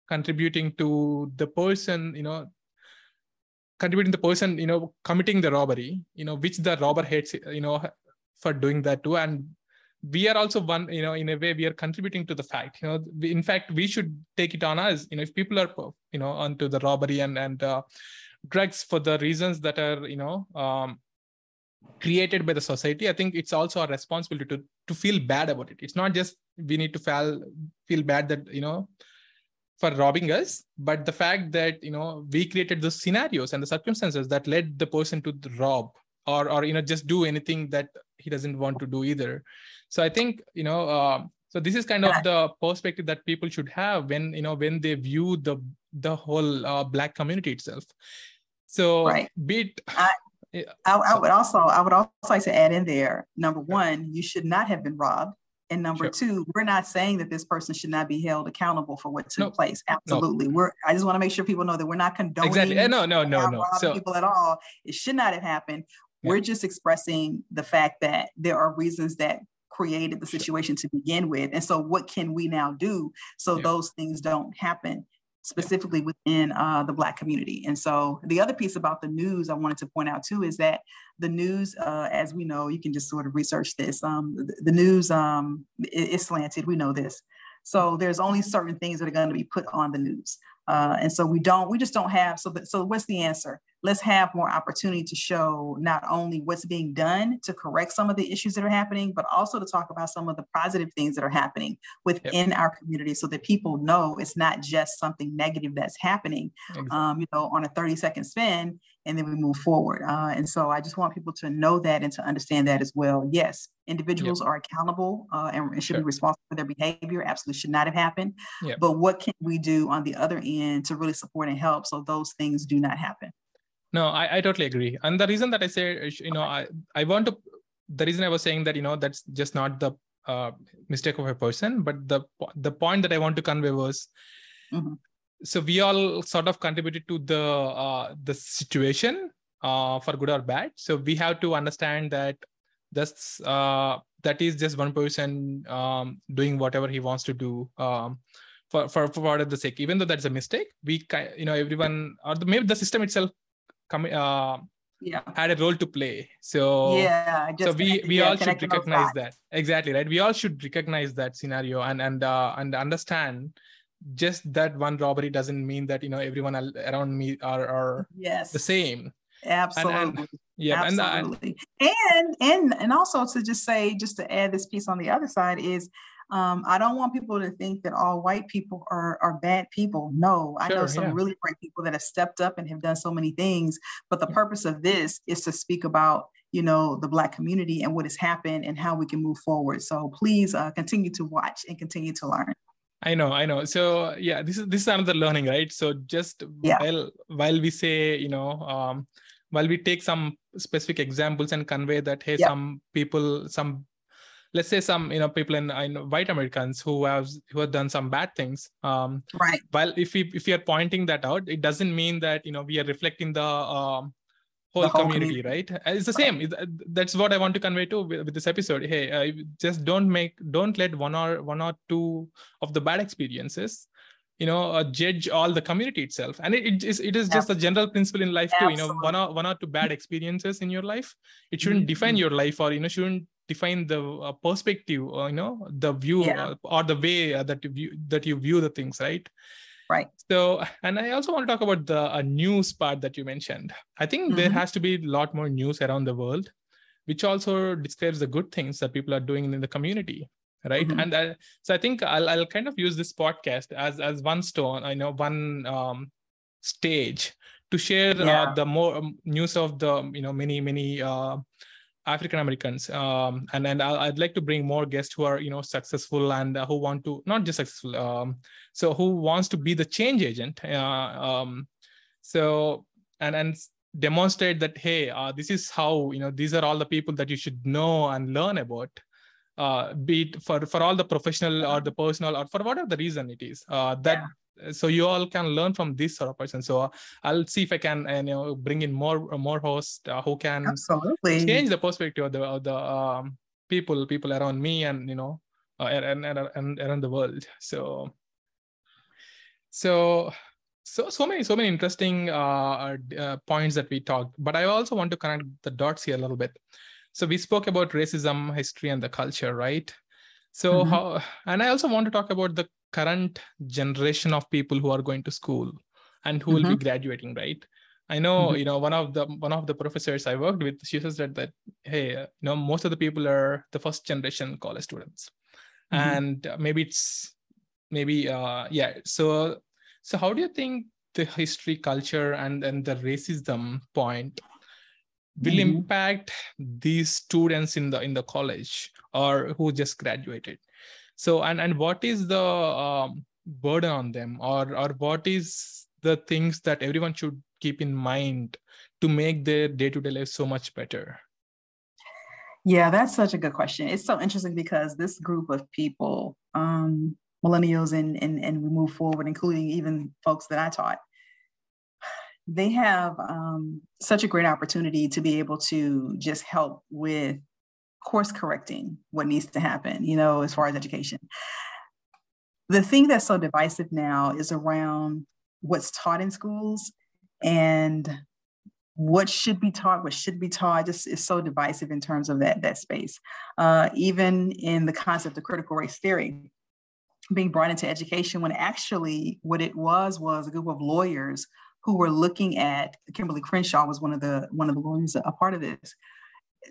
A: contributing to the person, you know, contributing the person, you know, committing the robbery, you know, which the robber hates, you know, for doing that too, and we are also one, you know, in a way we are contributing to the fact, you know, we, in fact we should take it on us, you know, if people are, you know, onto the robbery and and uh, drugs for the reasons that are, you know. Um, created by the society i think it's also our responsibility to to feel bad about it. It's not just we need to feel feel bad that you know for robbing us but the fact that you know we created the scenarios and the circumstances that led the person to rob or or you know just do anything that he doesn't want to do either. So i think you know uh, so this is kind of the perspective that people should have when you know when they view the the whole uh, black community itself. So
B: Right.
A: be it
B: I-
A: Yeah,
B: I, I would also I would also like to add in there. Number one, you should not have been robbed, and number
A: Sure.
B: two, we're not saying that this person should not be held accountable for what took
A: No.
B: place. Absolutely, we're. I just want to make sure people know that we're not condoning
A: exactly Eh, no no no no so
B: people at all. It should not have happened.
A: Yeah.
B: We're just expressing the fact that there are reasons that created the situation to begin with, and so what can we now do so
A: Yeah.
B: those things don't happen? Specifically within uh, the Black community. And so the other piece about the news I wanted to point out too is that the news, uh, as we know, you can just sort of research this. Um, the, the news um, is slanted. We know this. So there's only certain things that are going to be put on the news. Uh, and so we don't, we just don't have. So, but, so what's the answer? Let's have more opportunity to show not only what's being done to correct some of the issues that are happening, but also to talk about some of the positive things that are happening within our community so that people know it's not just something negative that's happening,
A: exactly.
B: um, you know, on a 30 second spin and then we move forward. Uh, and so I just want people to know that and to understand that as well. Yes, individuals are accountable uh, and, should
A: Sure.
B: be responsible for their behavior. Absolutely should not have happened.
A: Yeah.
B: But what can we do on the other end to really support and help so those things do not happen?
A: No, I, I totally agree. And the reason that I say, uh, you know, I, I want to, the reason I was saying that, you know, that's just not the uh, mistake of a person, but the the point that I want to convey was,
B: Mhm.
A: so we all sort of contributed to the uh, the situation uh, for good or bad. So we have to understand that that's uh, that is just one person um, doing whatever he wants to do. Um, for, for, for the sake, even though that's a mistake, we, you know, everyone or the, maybe the system itself come uh,
B: Yeah.
A: had a role to play so
B: yeah.
A: so we we
B: yeah,
A: all should recognize that exactly right we all should recognize that scenario and and uh, and understand just that one robbery doesn't mean that you know everyone around me are are
B: Yes.
A: the same
B: Absolutely.
A: yeah and, uh, and
B: Absolutely. And, and and also to just say, just to add this piece on the other side is um, I don't want people to think that all white people are, are bad people. No, I know some
A: yeah.
B: really great people that have stepped up and have done so many things. But the
A: Yeah.
B: purpose of this is to speak about, you know, the black community and what has happened and how we can move forward. So please uh, continue to watch and continue to learn.
A: I know, I know. So yeah, this is this is another learning, right? So just
B: Yeah.
A: while while we say, you know, um, while we take some specific examples and convey that, hey,
B: Yeah.
A: some people, some let's say some you know people in, in white Americans who have who have done some bad things. Um,
B: Right.
A: while if we if we are pointing that out, it doesn't mean that you know we are reflecting the um, whole,
B: whole
A: community, right? Uh, It's the same. Uh, That's what I want to convey to with, with this episode. Hey, uh, just don't make don't let one or one or two of the bad experiences, you know, uh, judge all the community itself. And it, it is it is just a general principle in life too. You know, one or one or two bad experiences in your life, it shouldn't define
B: Mhm.
A: your life or you know shouldn't define the uh, perspective or you know the view
B: Yeah.
A: uh, or the way uh, that you view that you view the things, right?
B: Right.
A: So, and I also want to talk about the uh, news part that you mentioned. I think there
B: Mhm.
A: has to be a lot more news around the world, which also describes the good things that people are doing in the community, right?
B: Mhm.
A: And uh, so I think I'll, I'll kind of use this podcast as as one stone, I know one um, stage to share
B: Yeah.
A: uh, the more um, news of the you know many many uh, African Americans, um, and and I'll, I'd like to bring more guests who are you know successful and uh, who want to not just successful, um, so who wants to be the change agent. Uh, um, so and and demonstrate that hey, uh, this is how you know these are all the people that you should know and learn about. Uh, be it for for all the professional or the personal or for whatever the reason it is uh, that so you all can learn from this sort of person. So uh, i'll see if i can uh, you know bring in more more hosts uh, who can
B: Absolutely.
A: change the perspective of the of the um, people people around me and you know uh, and, and, and around the world. So so so so many so many interesting uh, uh, points that we talked. But i also want to connect the dots here a little bit. So we spoke about racism history and the culture right? So
B: Mhm.
A: how and i also want to talk about the current generation of people who are going to school and who will be graduating right i know
B: Mhm.
A: you know one of the one of the professors i worked with she says that that hey uh, you know most of the people are the first generation college students
B: Mhm.
A: and uh, maybe it's maybe uh yeah so so how do you think the history culture and and the racism point will
B: Mhm.
A: impact these students in the in the college or who just graduated so and and what is the um, burden on them? Or or what is the things that everyone should keep in mind to make their day-to-day life so much better?
B: Yeah that's such a good question. It's so interesting because this group of people um millennials and and, and we move forward including even folks that i taught they have um, such a great opportunity to be able to just help with course correcting what needs to happen you know as far as education the thing that's so divisive now is around what's taught in schools and what should be taught, what should be taught, just is so divisive in terms of that that space. Uh, even in the concept of critical race theory being brought into education, when actually what it was was a group of lawyers who were looking at Kimberlé Crenshaw was one of the one of the lawyers a part of this,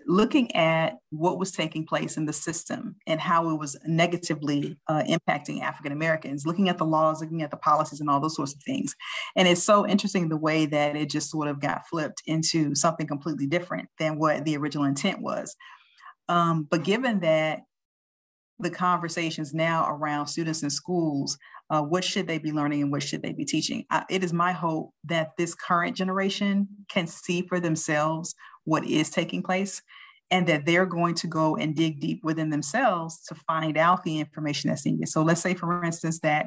B: looking at what was taking place in the system and how it was negatively uh, impacting African Americans, looking at the laws, looking at the policies, and all those sorts of things. And it's so interesting the way that it just sort of got flipped into something completely different than what the original intent was. Um, but given that the conversations now around students in schools uh, what should they be learning and what should they be teaching? I, it is my hope that this current generation can see for themselves what is taking place and that they're going to go and dig deep within themselves to find out the information that's needed. So let's say for instance that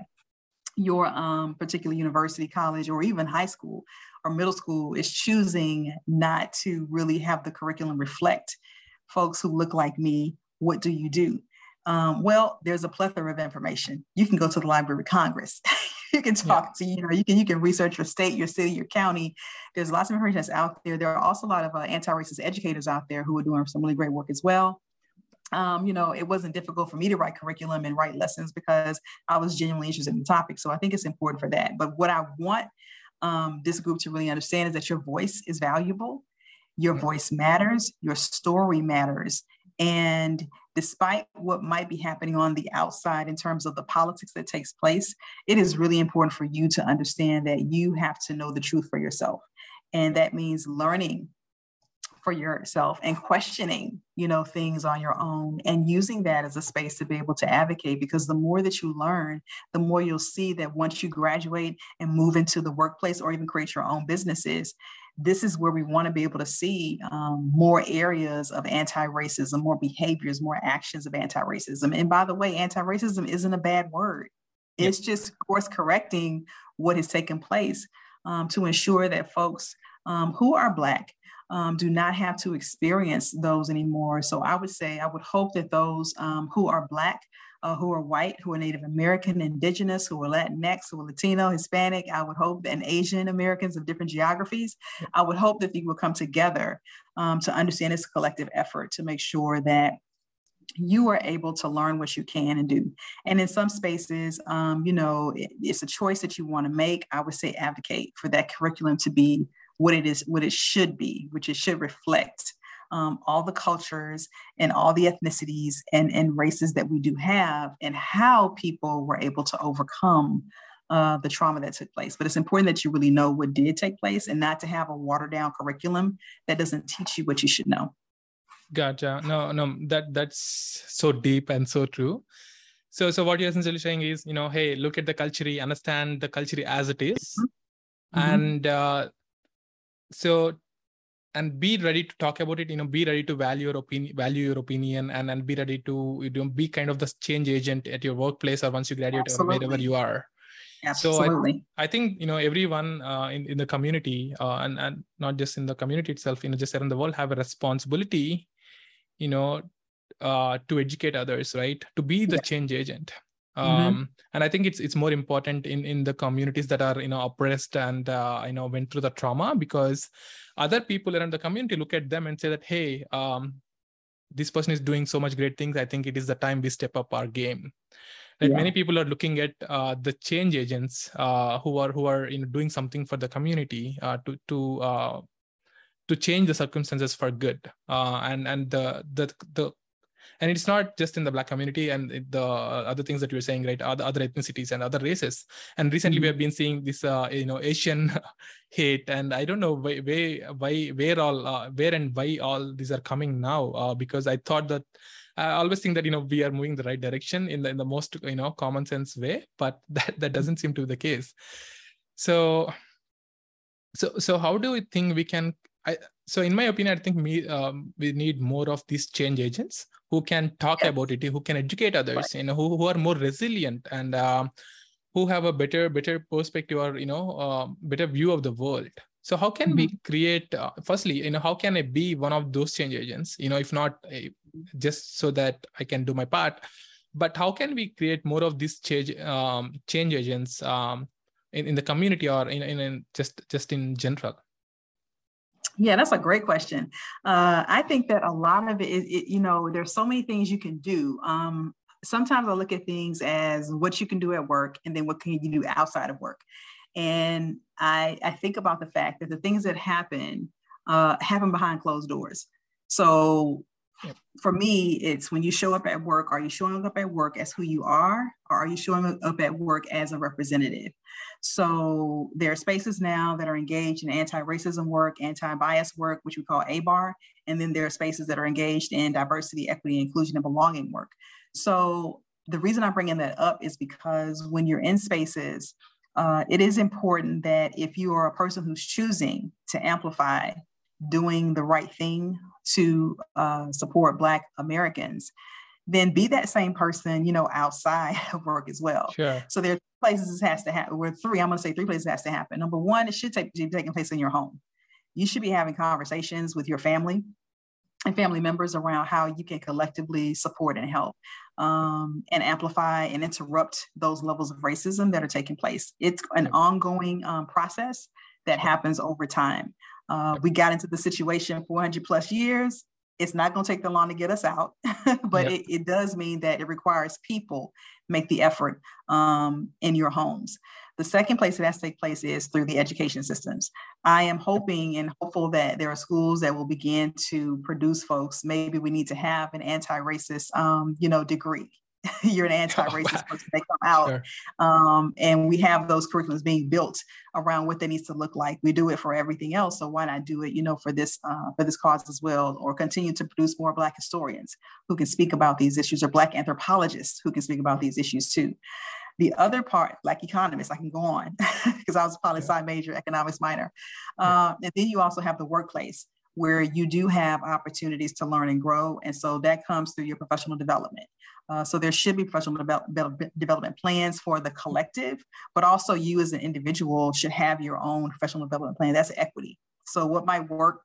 B: your um, particular university college or even high school or middle school is choosing not to really have the curriculum reflect folks who look like me. What do you do um, well, there's a plethora of information. You can go to the Library of Congress. you can talk yeah. to, you know, you can you can research your state, your city, your county. There's lots of information that's out there. There are also a lot of uh, anti-racist educators out there who are doing some really great work as well. Um, you know, it wasn't difficult for me to write curriculum and write lessons because I was genuinely interested in the topic. So I think it's important for that. But what I want um, this group to really understand is that your voice is valuable, your voice matters, your story matters, and despite what might be happening on the outside in terms of the politics that takes place, it is really important for you to understand that you have to know the truth for yourself. And that means learning for yourself and questioning you know things on your own and using that as a space to be able to advocate because the more that you learn the more you'll see that once you graduate and move into the workplace or even create your own businesses this is where we want to be able to see um, more areas of anti-racism, more behaviors, more actions of anti-racism. And by the way, anti-racism isn't a bad word. It's just of course correcting what has taken place um, to ensure that folks um, who are Black um, do not have to experience those anymore. So I would say, I would hope that those um, who are Black uh, who are white, who are Native American, Indigenous, who are Latinx, who are Latino, Hispanic, I would hope, and Asian Americans of different geographies, I would hope that they will come together um, to understand this collective effort to make sure that you are able to learn what you can and do. And in some spaces, um, you know, it, it's a choice that you want to make. I would say advocate for that curriculum to be what it is, what it should be, which it should reflect um, all the cultures and all the ethnicities and, and races that we do have and how people were able to overcome uh, the trauma that took place. But it's important that you really know what did take place and not to have a watered down curriculum that doesn't teach you what you should know.
A: Gotcha. No, no, that that's so deep and so true. So, so what you're essentially saying is, you know, hey, look at the culture, understand the culture as it is. Mm-hmm. and uh, so and be ready to talk about it you know be ready to value your opinion value your opinion and and be ready to you know be kind of the change agent at your workplace or once you graduate Absolutely. or wherever you are
B: Absolutely.
A: So I, I think you know everyone uh, in in the community uh, and and not just in the community itself, you know, just around the world have a responsibility, you know, uh, to educate others, right? To be the yeah. change agent. Mm-hmm. Um, mm-hmm. And I think it's it's more important in in the communities that are you know oppressed and uh, you know went through the trauma because other people around the community look at them and say that hey um, this person is doing so much great things. I think it is the time we step up our game. That yeah. many people are looking at uh, the change agents uh, who are who are you know doing something for the community uh, to to uh, to change the circumstances for good. Uh, and and the the the and it's not just in the black community and the other things that you're saying right other, other ethnicities and other races and recently mm-hmm. we have been seeing this uh, you know asian hate and i don't know why why where all uh, where and why all these are coming now uh, because i thought that I always think that you know we are moving the right direction in the in the most you know common sense way, but that that doesn't seem to be the case. So, so so how do we think we can? I, so in my opinion, I think me um, we need more of these change agents who can talk yes. about it, who can educate others, right. you know, who, who are more resilient and um, who have a better better perspective or you know uh, better view of the world so how can mm-hmm. we create uh, firstly you know how can i be one of those change agents you know if not uh, just so that i can do my part but how can we create more of these change um, change agents um, in, in the community or in, in, in just just in general
B: yeah, that's a great question. Uh, I think that a lot of it is, it, you know, there's so many things you can do. Um, sometimes I look at things as what you can do at work and then what can you do outside of work. And I, I think about the fact that the things that happen uh, happen behind closed doors. So for me, it's when you show up at work, are you showing up at work as who you are, or are you showing up at work as a representative? So there are spaces now that are engaged in anti-racism work, anti-bias work, which we call ABAR, and then there are spaces that are engaged in diversity, equity, inclusion, and belonging work. So the reason I'm bringing that up is because when you're in spaces uh, it is important that if you are a person who's choosing to amplify doing the right thing to uh, support Black Americans, then be that same person, you know, outside of work as well.
A: Sure.
B: So there are places this has to happen. Where three, I'm going to say three places has to happen. Number one, it should take be taking place in your home. You should be having conversations with your family and family members around how you can collectively support and help um, and amplify and interrupt those levels of racism that are taking place. It's an ongoing um, process that happens over time. Uh, we got into the situation 400 plus years. It's not going to take that long to get us out, but yep. it, it, does mean that it requires people make the effort um, in your homes. The second place that has to take place is through the education systems. I am hoping and hopeful that there are schools that will begin to produce folks. Maybe we need to have an anti-racist, um, you know, degree. You're an oh, anti-racist person. They come out, sure. um, and we have those curriculums being built around what they needs to look like. We do it for everything else, so why not do it, you know, for this uh, for this cause as well, or continue to produce more Black historians who can speak about these issues, or Black anthropologists who can speak about these issues too. The other part, like economists, I can go on because I was a poli sci major, economics minor. Uh, and then you also have the workplace where you do have opportunities to learn and grow. And so that comes through your professional development. Uh, so there should be professional develop, development plans for the collective, but also you as an individual should have your own professional development plan. That's equity. So what might work,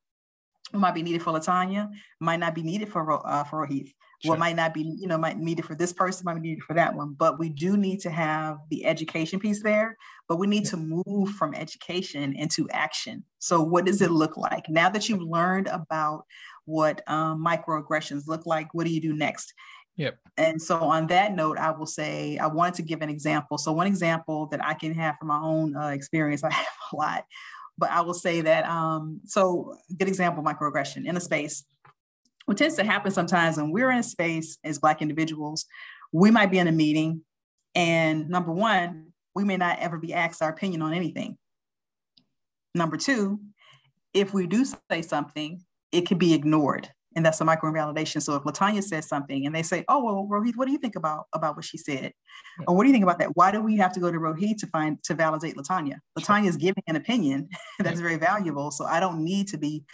B: what might be needed for LaTonya, might not be needed for uh, for Rohith. Sure. What might not be, you know, might need it for this person, might be needed for that one. But we do need to have the education piece there, but we need to move from education into action. So what does it look like? Now that you've learned about what um, microaggressions look like, what do you do next?
A: Yep.
B: And so on that note, I will say I wanted to give an example. So one example that I can have from my own uh, experience, I have a lot, but I will say that um, so good example microaggression in a space what tends to happen sometimes when we're in a space as Black individuals, we might be in a meeting, and number one, we may not ever be asked our opinion on anything. Number two, if we do say something, it can be ignored. And that's a micro invalidation. So if LaTonya says something and they say, Oh, well, Rohith, what do you think about, about what she said? Yeah. Or what do you think about that? Why do we have to go to Rohith to find to validate LaTonya? LaTonya is giving an opinion that's yeah. very valuable. So I don't need to be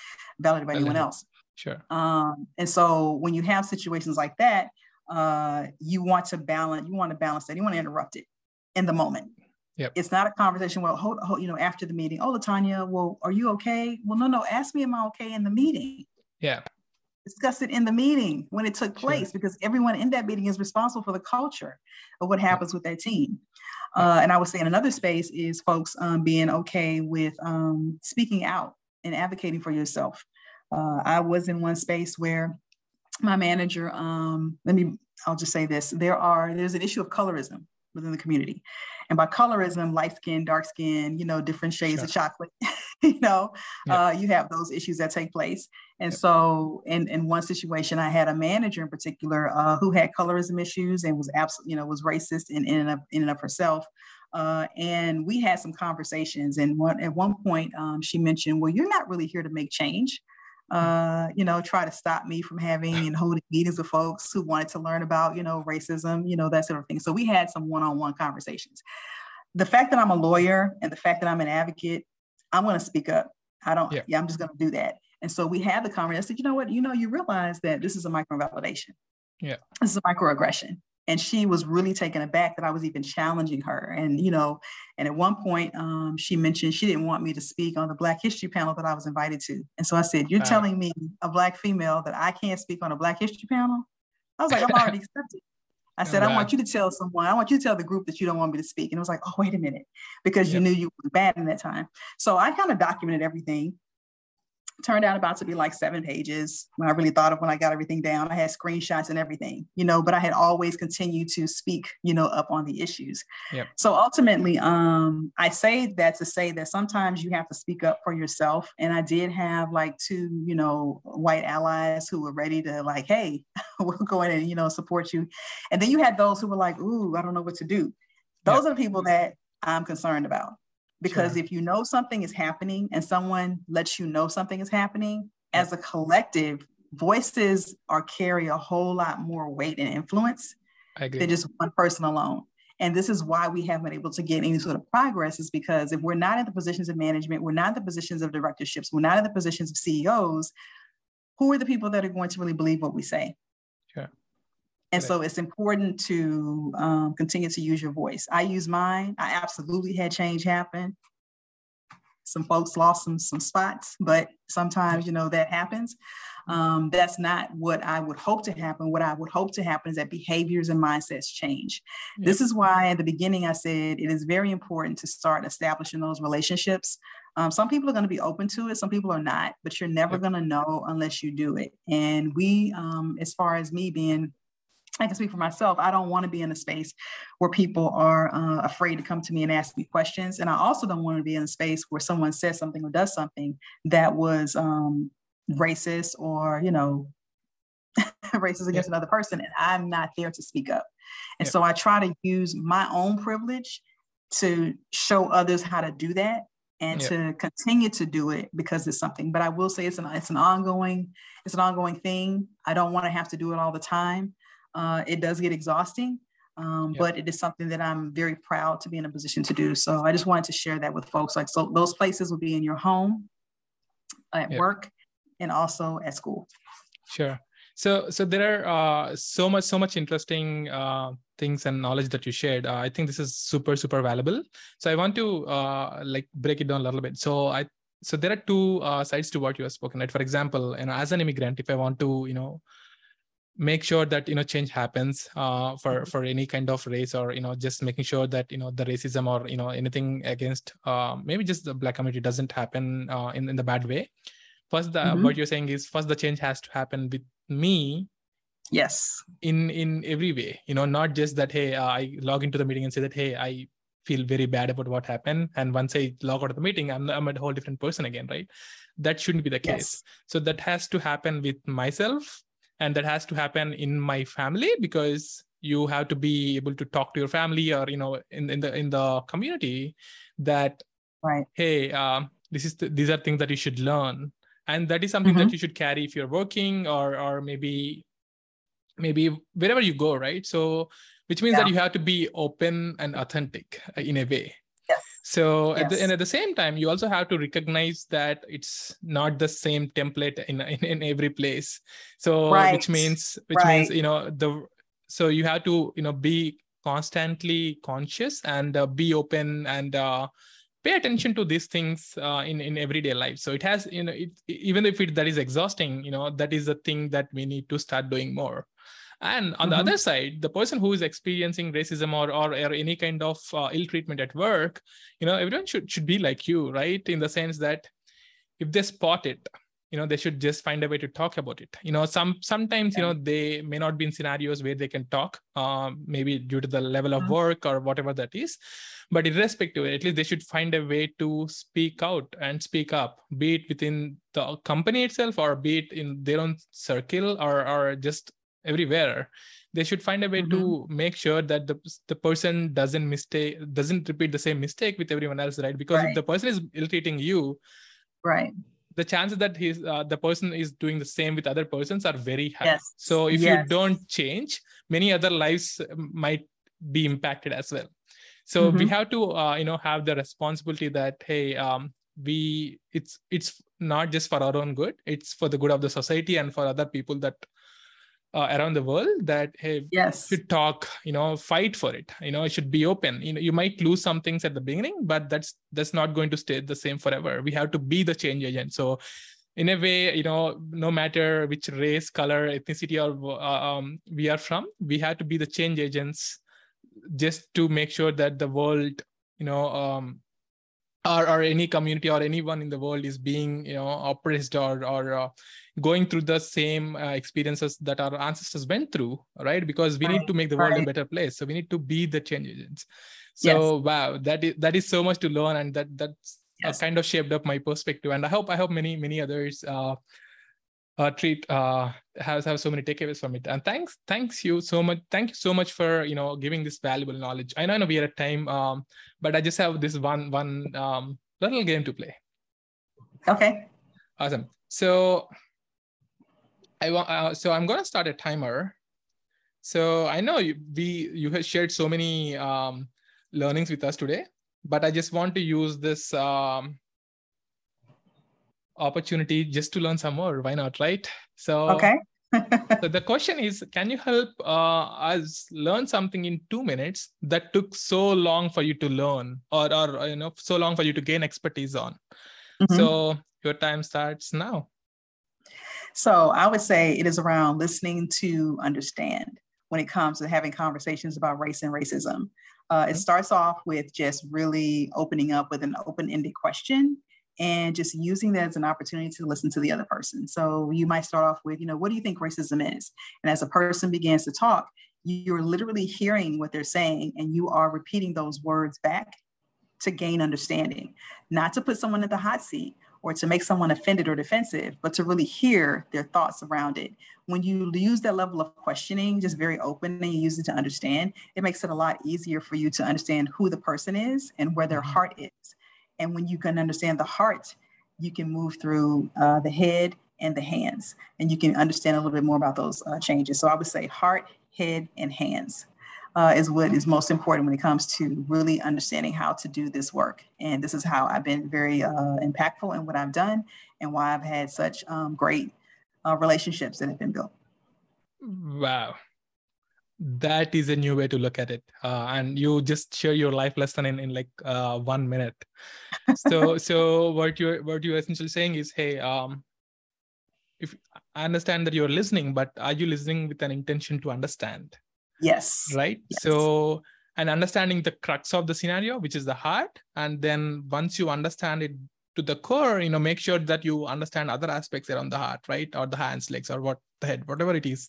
B: validated by anyone else.
A: Sure.
B: Um, and so when you have situations like that, uh, you want to balance, you want to balance that. You want to interrupt it in the moment.
A: Yep.
B: It's not a conversation. Well, hold, hold, you know, after the meeting. Oh, LaTonya, well, are you okay? Well, no, no. Ask me, am I okay in the meeting?
A: Yeah.
B: Discuss it in the meeting when it took place, sure. because everyone in that meeting is responsible for the culture of what happens with that team. Uh, and I would say in another space is folks um, being okay with um, speaking out and advocating for yourself. Uh, I was in one space where my manager, um, let me, I'll just say this: there are there's an issue of colorism within the community, and by colorism, light skin, dark skin, you know, different shades sure. of chocolate. you know, yeah. uh, you have those issues that take place. And yeah. so, in in one situation, I had a manager in particular uh, who had colorism issues and was absolutely, you know, was racist in in and of, in and of herself. Uh, and we had some conversations. And one, at one point, um, she mentioned, "Well, you're not really here to make change." Uh, you know, try to stop me from having and holding meetings with folks who wanted to learn about, you know, racism, you know, that sort of thing. So we had some one-on-one conversations. The fact that I'm a lawyer and the fact that I'm an advocate, I'm going to speak up. I don't, yeah, yeah I'm just going to do that. And so we had the conversation. I said, you know what, you know, you realize that this is a microvalidation.
A: Yeah.
B: This is a microaggression and she was really taken aback that I was even challenging her. And you know, and at one point, um, she mentioned she didn't want me to speak on the Black History panel that I was invited to. And so I said, "You're telling me, a Black female, that I can't speak on a Black History panel?" I was like, "I'm already accepted." I said, I want you to tell someone, I want you to tell the group that you don't want me to speak. And it was like, oh, wait a minute, because yep. you knew you were bad in that time. So I kind of documented everything turned out about to be like seven pages when I really thought of when I got everything down. I had screenshots and everything, you know, but I had always continued to speak, you know, up on the issues.
A: Yep.
B: So ultimately, um, I say that to say that sometimes you have to speak up for yourself. And I did have like two, you know, white allies who were ready to like, hey, we'll go in and, you know, support you. And then you had those who were like, ooh, I don't know what to do. Those yep. are the people that I'm concerned about because sure. if you know something is happening and someone lets you know something is happening as a collective voices are carry a whole lot more weight and influence than just one person alone. And this is why we haven't been able to get any sort of progress is because if we're not in the positions of management we're not in the positions of directorships we're not in the positions of ceos who are the people that are going to really believe what we say and so it's important to um, continue to use your voice. I use mine. I absolutely had change happen. Some folks lost some some spots, but sometimes you know that happens. Um, that's not what I would hope to happen. What I would hope to happen is that behaviors and mindsets change. Yeah. This is why at the beginning I said it is very important to start establishing those relationships. Um, some people are going to be open to it, some people are not, but you're never yeah. going to know unless you do it. And we, um, as far as me being I can speak for myself. I don't want to be in a space where people are uh, afraid to come to me and ask me questions. And I also don't want to be in a space where someone says something or does something that was um, racist or, you know, racist against yeah. another person. And I'm not there to speak up. And yeah. so I try to use my own privilege to show others how to do that and yeah. to continue to do it because it's something. But I will say it's an it's an ongoing it's an ongoing thing. I don't want to have to do it all the time. Uh, it does get exhausting, um, yep. but it is something that I'm very proud to be in a position to do. So I just wanted to share that with folks. Like, so those places will be in your home, at yep. work, and also at school.
A: Sure. So, so there are uh, so much, so much interesting uh, things and knowledge that you shared. Uh, I think this is super, super valuable. So I want to uh, like break it down a little bit. So I, so there are two uh, sides to what you have spoken. Right. For example, you know, as an immigrant, if I want to, you know, make sure that you know change happens uh, for mm-hmm. for any kind of race or you know just making sure that you know the racism or you know anything against uh, maybe just the black community doesn't happen uh, in in the bad way first the mm-hmm. what you're saying is first the change has to happen with me
B: yes
A: in in every way you know not just that hey uh, i log into the meeting and say that hey i feel very bad about what happened and once i log out of the meeting i'm, I'm a whole different person again right that shouldn't be the case yes. so that has to happen with myself and that has to happen in my family because you have to be able to talk to your family or you know in, in the in the community that
B: right
A: hey um, this is the, these are things that you should learn and that is something mm-hmm. that you should carry if you're working or or maybe maybe wherever you go right so which means yeah. that you have to be open and authentic in a way so yes. the, and at the same time you also have to recognize that it's not the same template in in, in every place so right. which means which right. means you know the so you have to you know be constantly conscious and uh, be open and uh, pay attention to these things uh, in in everyday life so it has you know it, even if it that is exhausting you know that is the thing that we need to start doing more and on mm-hmm. the other side the person who is experiencing racism or or, or any kind of uh, ill treatment at work you know everyone should should be like you right in the sense that if they spot it you know they should just find a way to talk about it you know some sometimes you know they may not be in scenarios where they can talk um, maybe due to the level of mm-hmm. work or whatever that is but irrespective at least they should find a way to speak out and speak up be it within the company itself or be it in their own circle or or just everywhere they should find a way mm-hmm. to make sure that the, the person doesn't mistake doesn't repeat the same mistake with everyone else right because right. if the person is ill-treating you
B: right
A: the chances that he's uh, the person is doing the same with other persons are very high yes. so if yes. you don't change many other lives might be impacted as well so mm-hmm. we have to uh, you know have the responsibility that hey um, we it's it's not just for our own good it's for the good of the society and for other people that uh, around the world that hey
B: yes.
A: should talk you know fight for it. You know it should be open. You know you might lose some things at the beginning but that's that's not going to stay the same forever. We have to be the change agent. So in a way you know no matter which race color ethnicity or uh, um, we are from we have to be the change agents just to make sure that the world you know um, or, or any community or anyone in the world is being you know oppressed or or uh, going through the same uh, experiences that our ancestors went through right because we right. need to make the world right. a better place so we need to be the change agents so yes. wow that is that is so much to learn and that that's uh, yes. uh, kind of shaped up my perspective and i hope i hope many many others uh, uh, treat uh, has have so many takeaways from it. And thanks, thanks you so much. Thank you so much for you know giving this valuable knowledge. I know, I know we are at time, um, but I just have this one one um, little game to play.
B: Okay.
A: Awesome. So I want. Uh, so I'm gonna start a timer. So I know you, we you have shared so many um, learnings with us today, but I just want to use this um, opportunity just to learn some more. Why not, right? So
B: okay.
A: so the question is, can you help uh, us learn something in two minutes that took so long for you to learn, or or you know, so long for you to gain expertise on? Mm-hmm. So your time starts now.
B: So I would say it is around listening to understand when it comes to having conversations about race and racism. Uh, it mm-hmm. starts off with just really opening up with an open ended question and just using that as an opportunity to listen to the other person. So you might start off with, you know, what do you think racism is? And as a person begins to talk, you're literally hearing what they're saying and you are repeating those words back to gain understanding, not to put someone in the hot seat or to make someone offended or defensive, but to really hear their thoughts around it. When you use that level of questioning, just very open and you use it to understand, it makes it a lot easier for you to understand who the person is and where their mm-hmm. heart is and when you can understand the heart, you can move through uh, the head and the hands, and you can understand a little bit more about those uh, changes. So I would say heart, head, and hands. Uh, is what is most important when it comes to really understanding how to do this work. And this is how I've been very uh, impactful in what I've done and why I've had such um, great uh, relationships that have been built.
A: Wow that is a new way to look at it. Uh, and you just share your life lesson in, in like uh, one minute. So so what you're what you're essentially saying is hey um if i understand that you're listening but are you listening with an intention to understand?
B: Yes.
A: Right?
B: Yes.
A: so and understanding the crux of the scenario which is the heart and then once you understand it to the core you know make sure that you understand other aspects around the heart right? Or the hands legs or what the head whatever it is.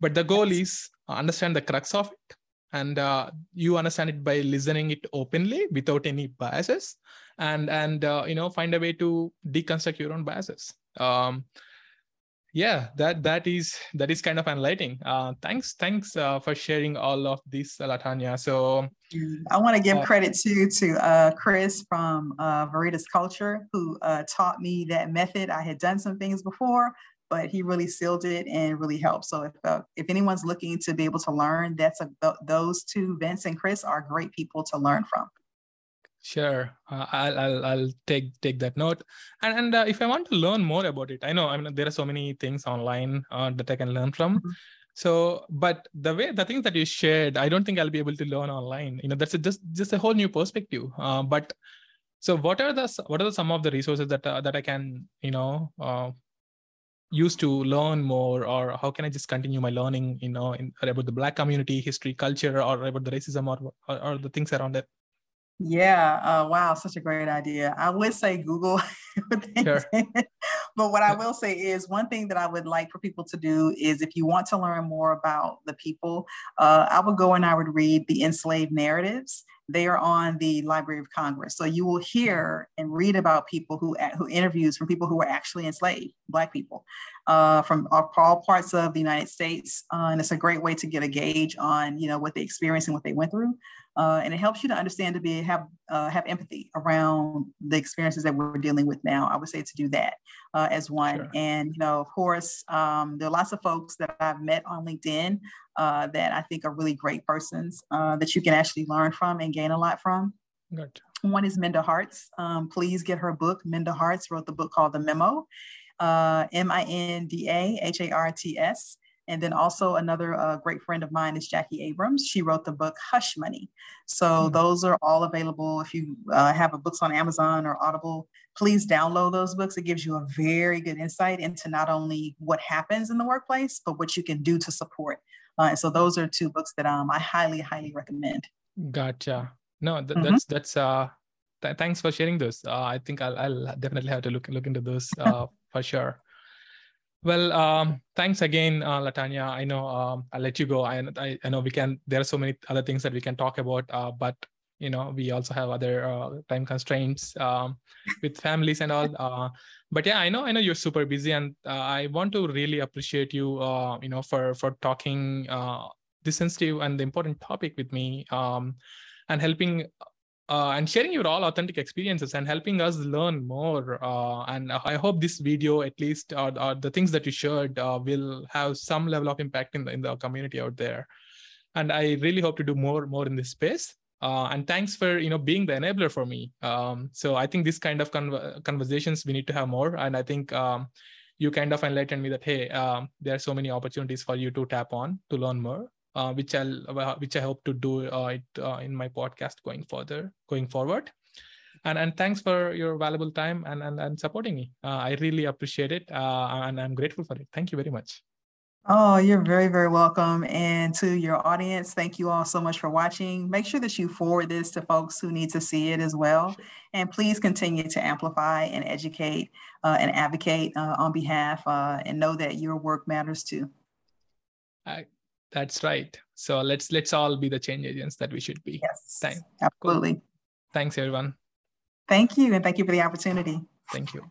A: But the goal is uh, understand the crux of it. And uh, you understand it by listening it openly without any biases and and uh, you know find a way to deconstruct your own biases. Um, yeah that that is that is kind of enlightening. Uh thanks thanks uh, for sharing all of this LaTonya so
B: i want to give uh, credit to to uh chris from uh veritas culture who uh taught me that method. I had done some things before but he really sealed it and really helped so if uh, if anyone's looking to be able to learn that's a th- those two vince and chris are great people to learn from
A: Sure, uh, I'll, I'll I'll take take that note. And and uh, if I want to learn more about it, I know I mean there are so many things online uh, that I can learn from. Mm-hmm. So, but the way the things that you shared, I don't think I'll be able to learn online. You know, that's a, just just a whole new perspective. Uh, but so, what are the what are the, some of the resources that uh, that I can you know uh, use to learn more, or how can I just continue my learning? You know, in, about the Black community, history, culture, or about the racism, or or, or the things around it.
B: Yeah. Uh, wow. Such a great idea. I would say Google, sure. but what I will say is one thing that I would like for people to do is if you want to learn more about the people, uh, I would go and I would read the enslaved narratives. They are on the Library of Congress. So you will hear and read about people who, who interviews from people who were actually enslaved, Black people, uh, from all parts of the United States. Uh, and it's a great way to get a gauge on, you know, what they experienced and what they went through. Uh, and it helps you to understand to be have uh, have empathy around the experiences that we're dealing with now. I would say to do that uh, as one. Sure. And you know, of course, um, there are lots of folks that I've met on LinkedIn uh, that I think are really great persons uh, that you can actually learn from and gain a lot from. Good. One is Minda Harts. Um, please get her book. Minda Harts wrote the book called The Memo. Uh, M I N D A H A R T S. And then also another uh, great friend of mine is Jackie Abrams. She wrote the book Hush Money. So mm-hmm. those are all available. If you uh, have a books on Amazon or Audible, please download those books. It gives you a very good insight into not only what happens in the workplace, but what you can do to support. Uh, and so those are two books that um, I highly, highly recommend.
A: Gotcha. No, th- mm-hmm. that's that's uh, th- thanks for sharing those. Uh, I think I'll, I'll definitely have to look look into those uh, for sure. Well, um, thanks again, uh, LaTonya. I know um, I'll let you go. I, I, I know we can. There are so many other things that we can talk about, uh, but you know we also have other uh, time constraints um, with families and all. Uh, but yeah, I know I know you're super busy, and uh, I want to really appreciate you. Uh, you know for for talking this sensitive and the important topic with me um, and helping uh, and sharing your all authentic experiences and helping us learn more. Uh, and I hope this video, at least, or, or the things that you shared, uh, will have some level of impact in the in the community out there. And I really hope to do more more in this space. Uh, and thanks for you know being the enabler for me. Um, so I think this kind of con- conversations we need to have more. And I think um, you kind of enlightened me that hey, um, there are so many opportunities for you to tap on to learn more uh, which I'll uh, which I hope to do uh, it, uh, in my podcast going further going forward. And and thanks for your valuable time and and, and supporting me. Uh, I really appreciate it, uh, and I'm grateful for it. Thank you very much.
B: Oh, you're very, very welcome. And to your audience, thank you all so much for watching. Make sure that you forward this to folks who need to see it as well. And please continue to amplify and educate uh, and advocate uh, on behalf uh, and know that your work matters too.
A: I, that's right. So let's let's all be the change agents that we should be.
B: Yes, Thanks. absolutely. Cool.
A: Thanks, everyone.
B: Thank you, and thank you for the opportunity.
A: Thank you.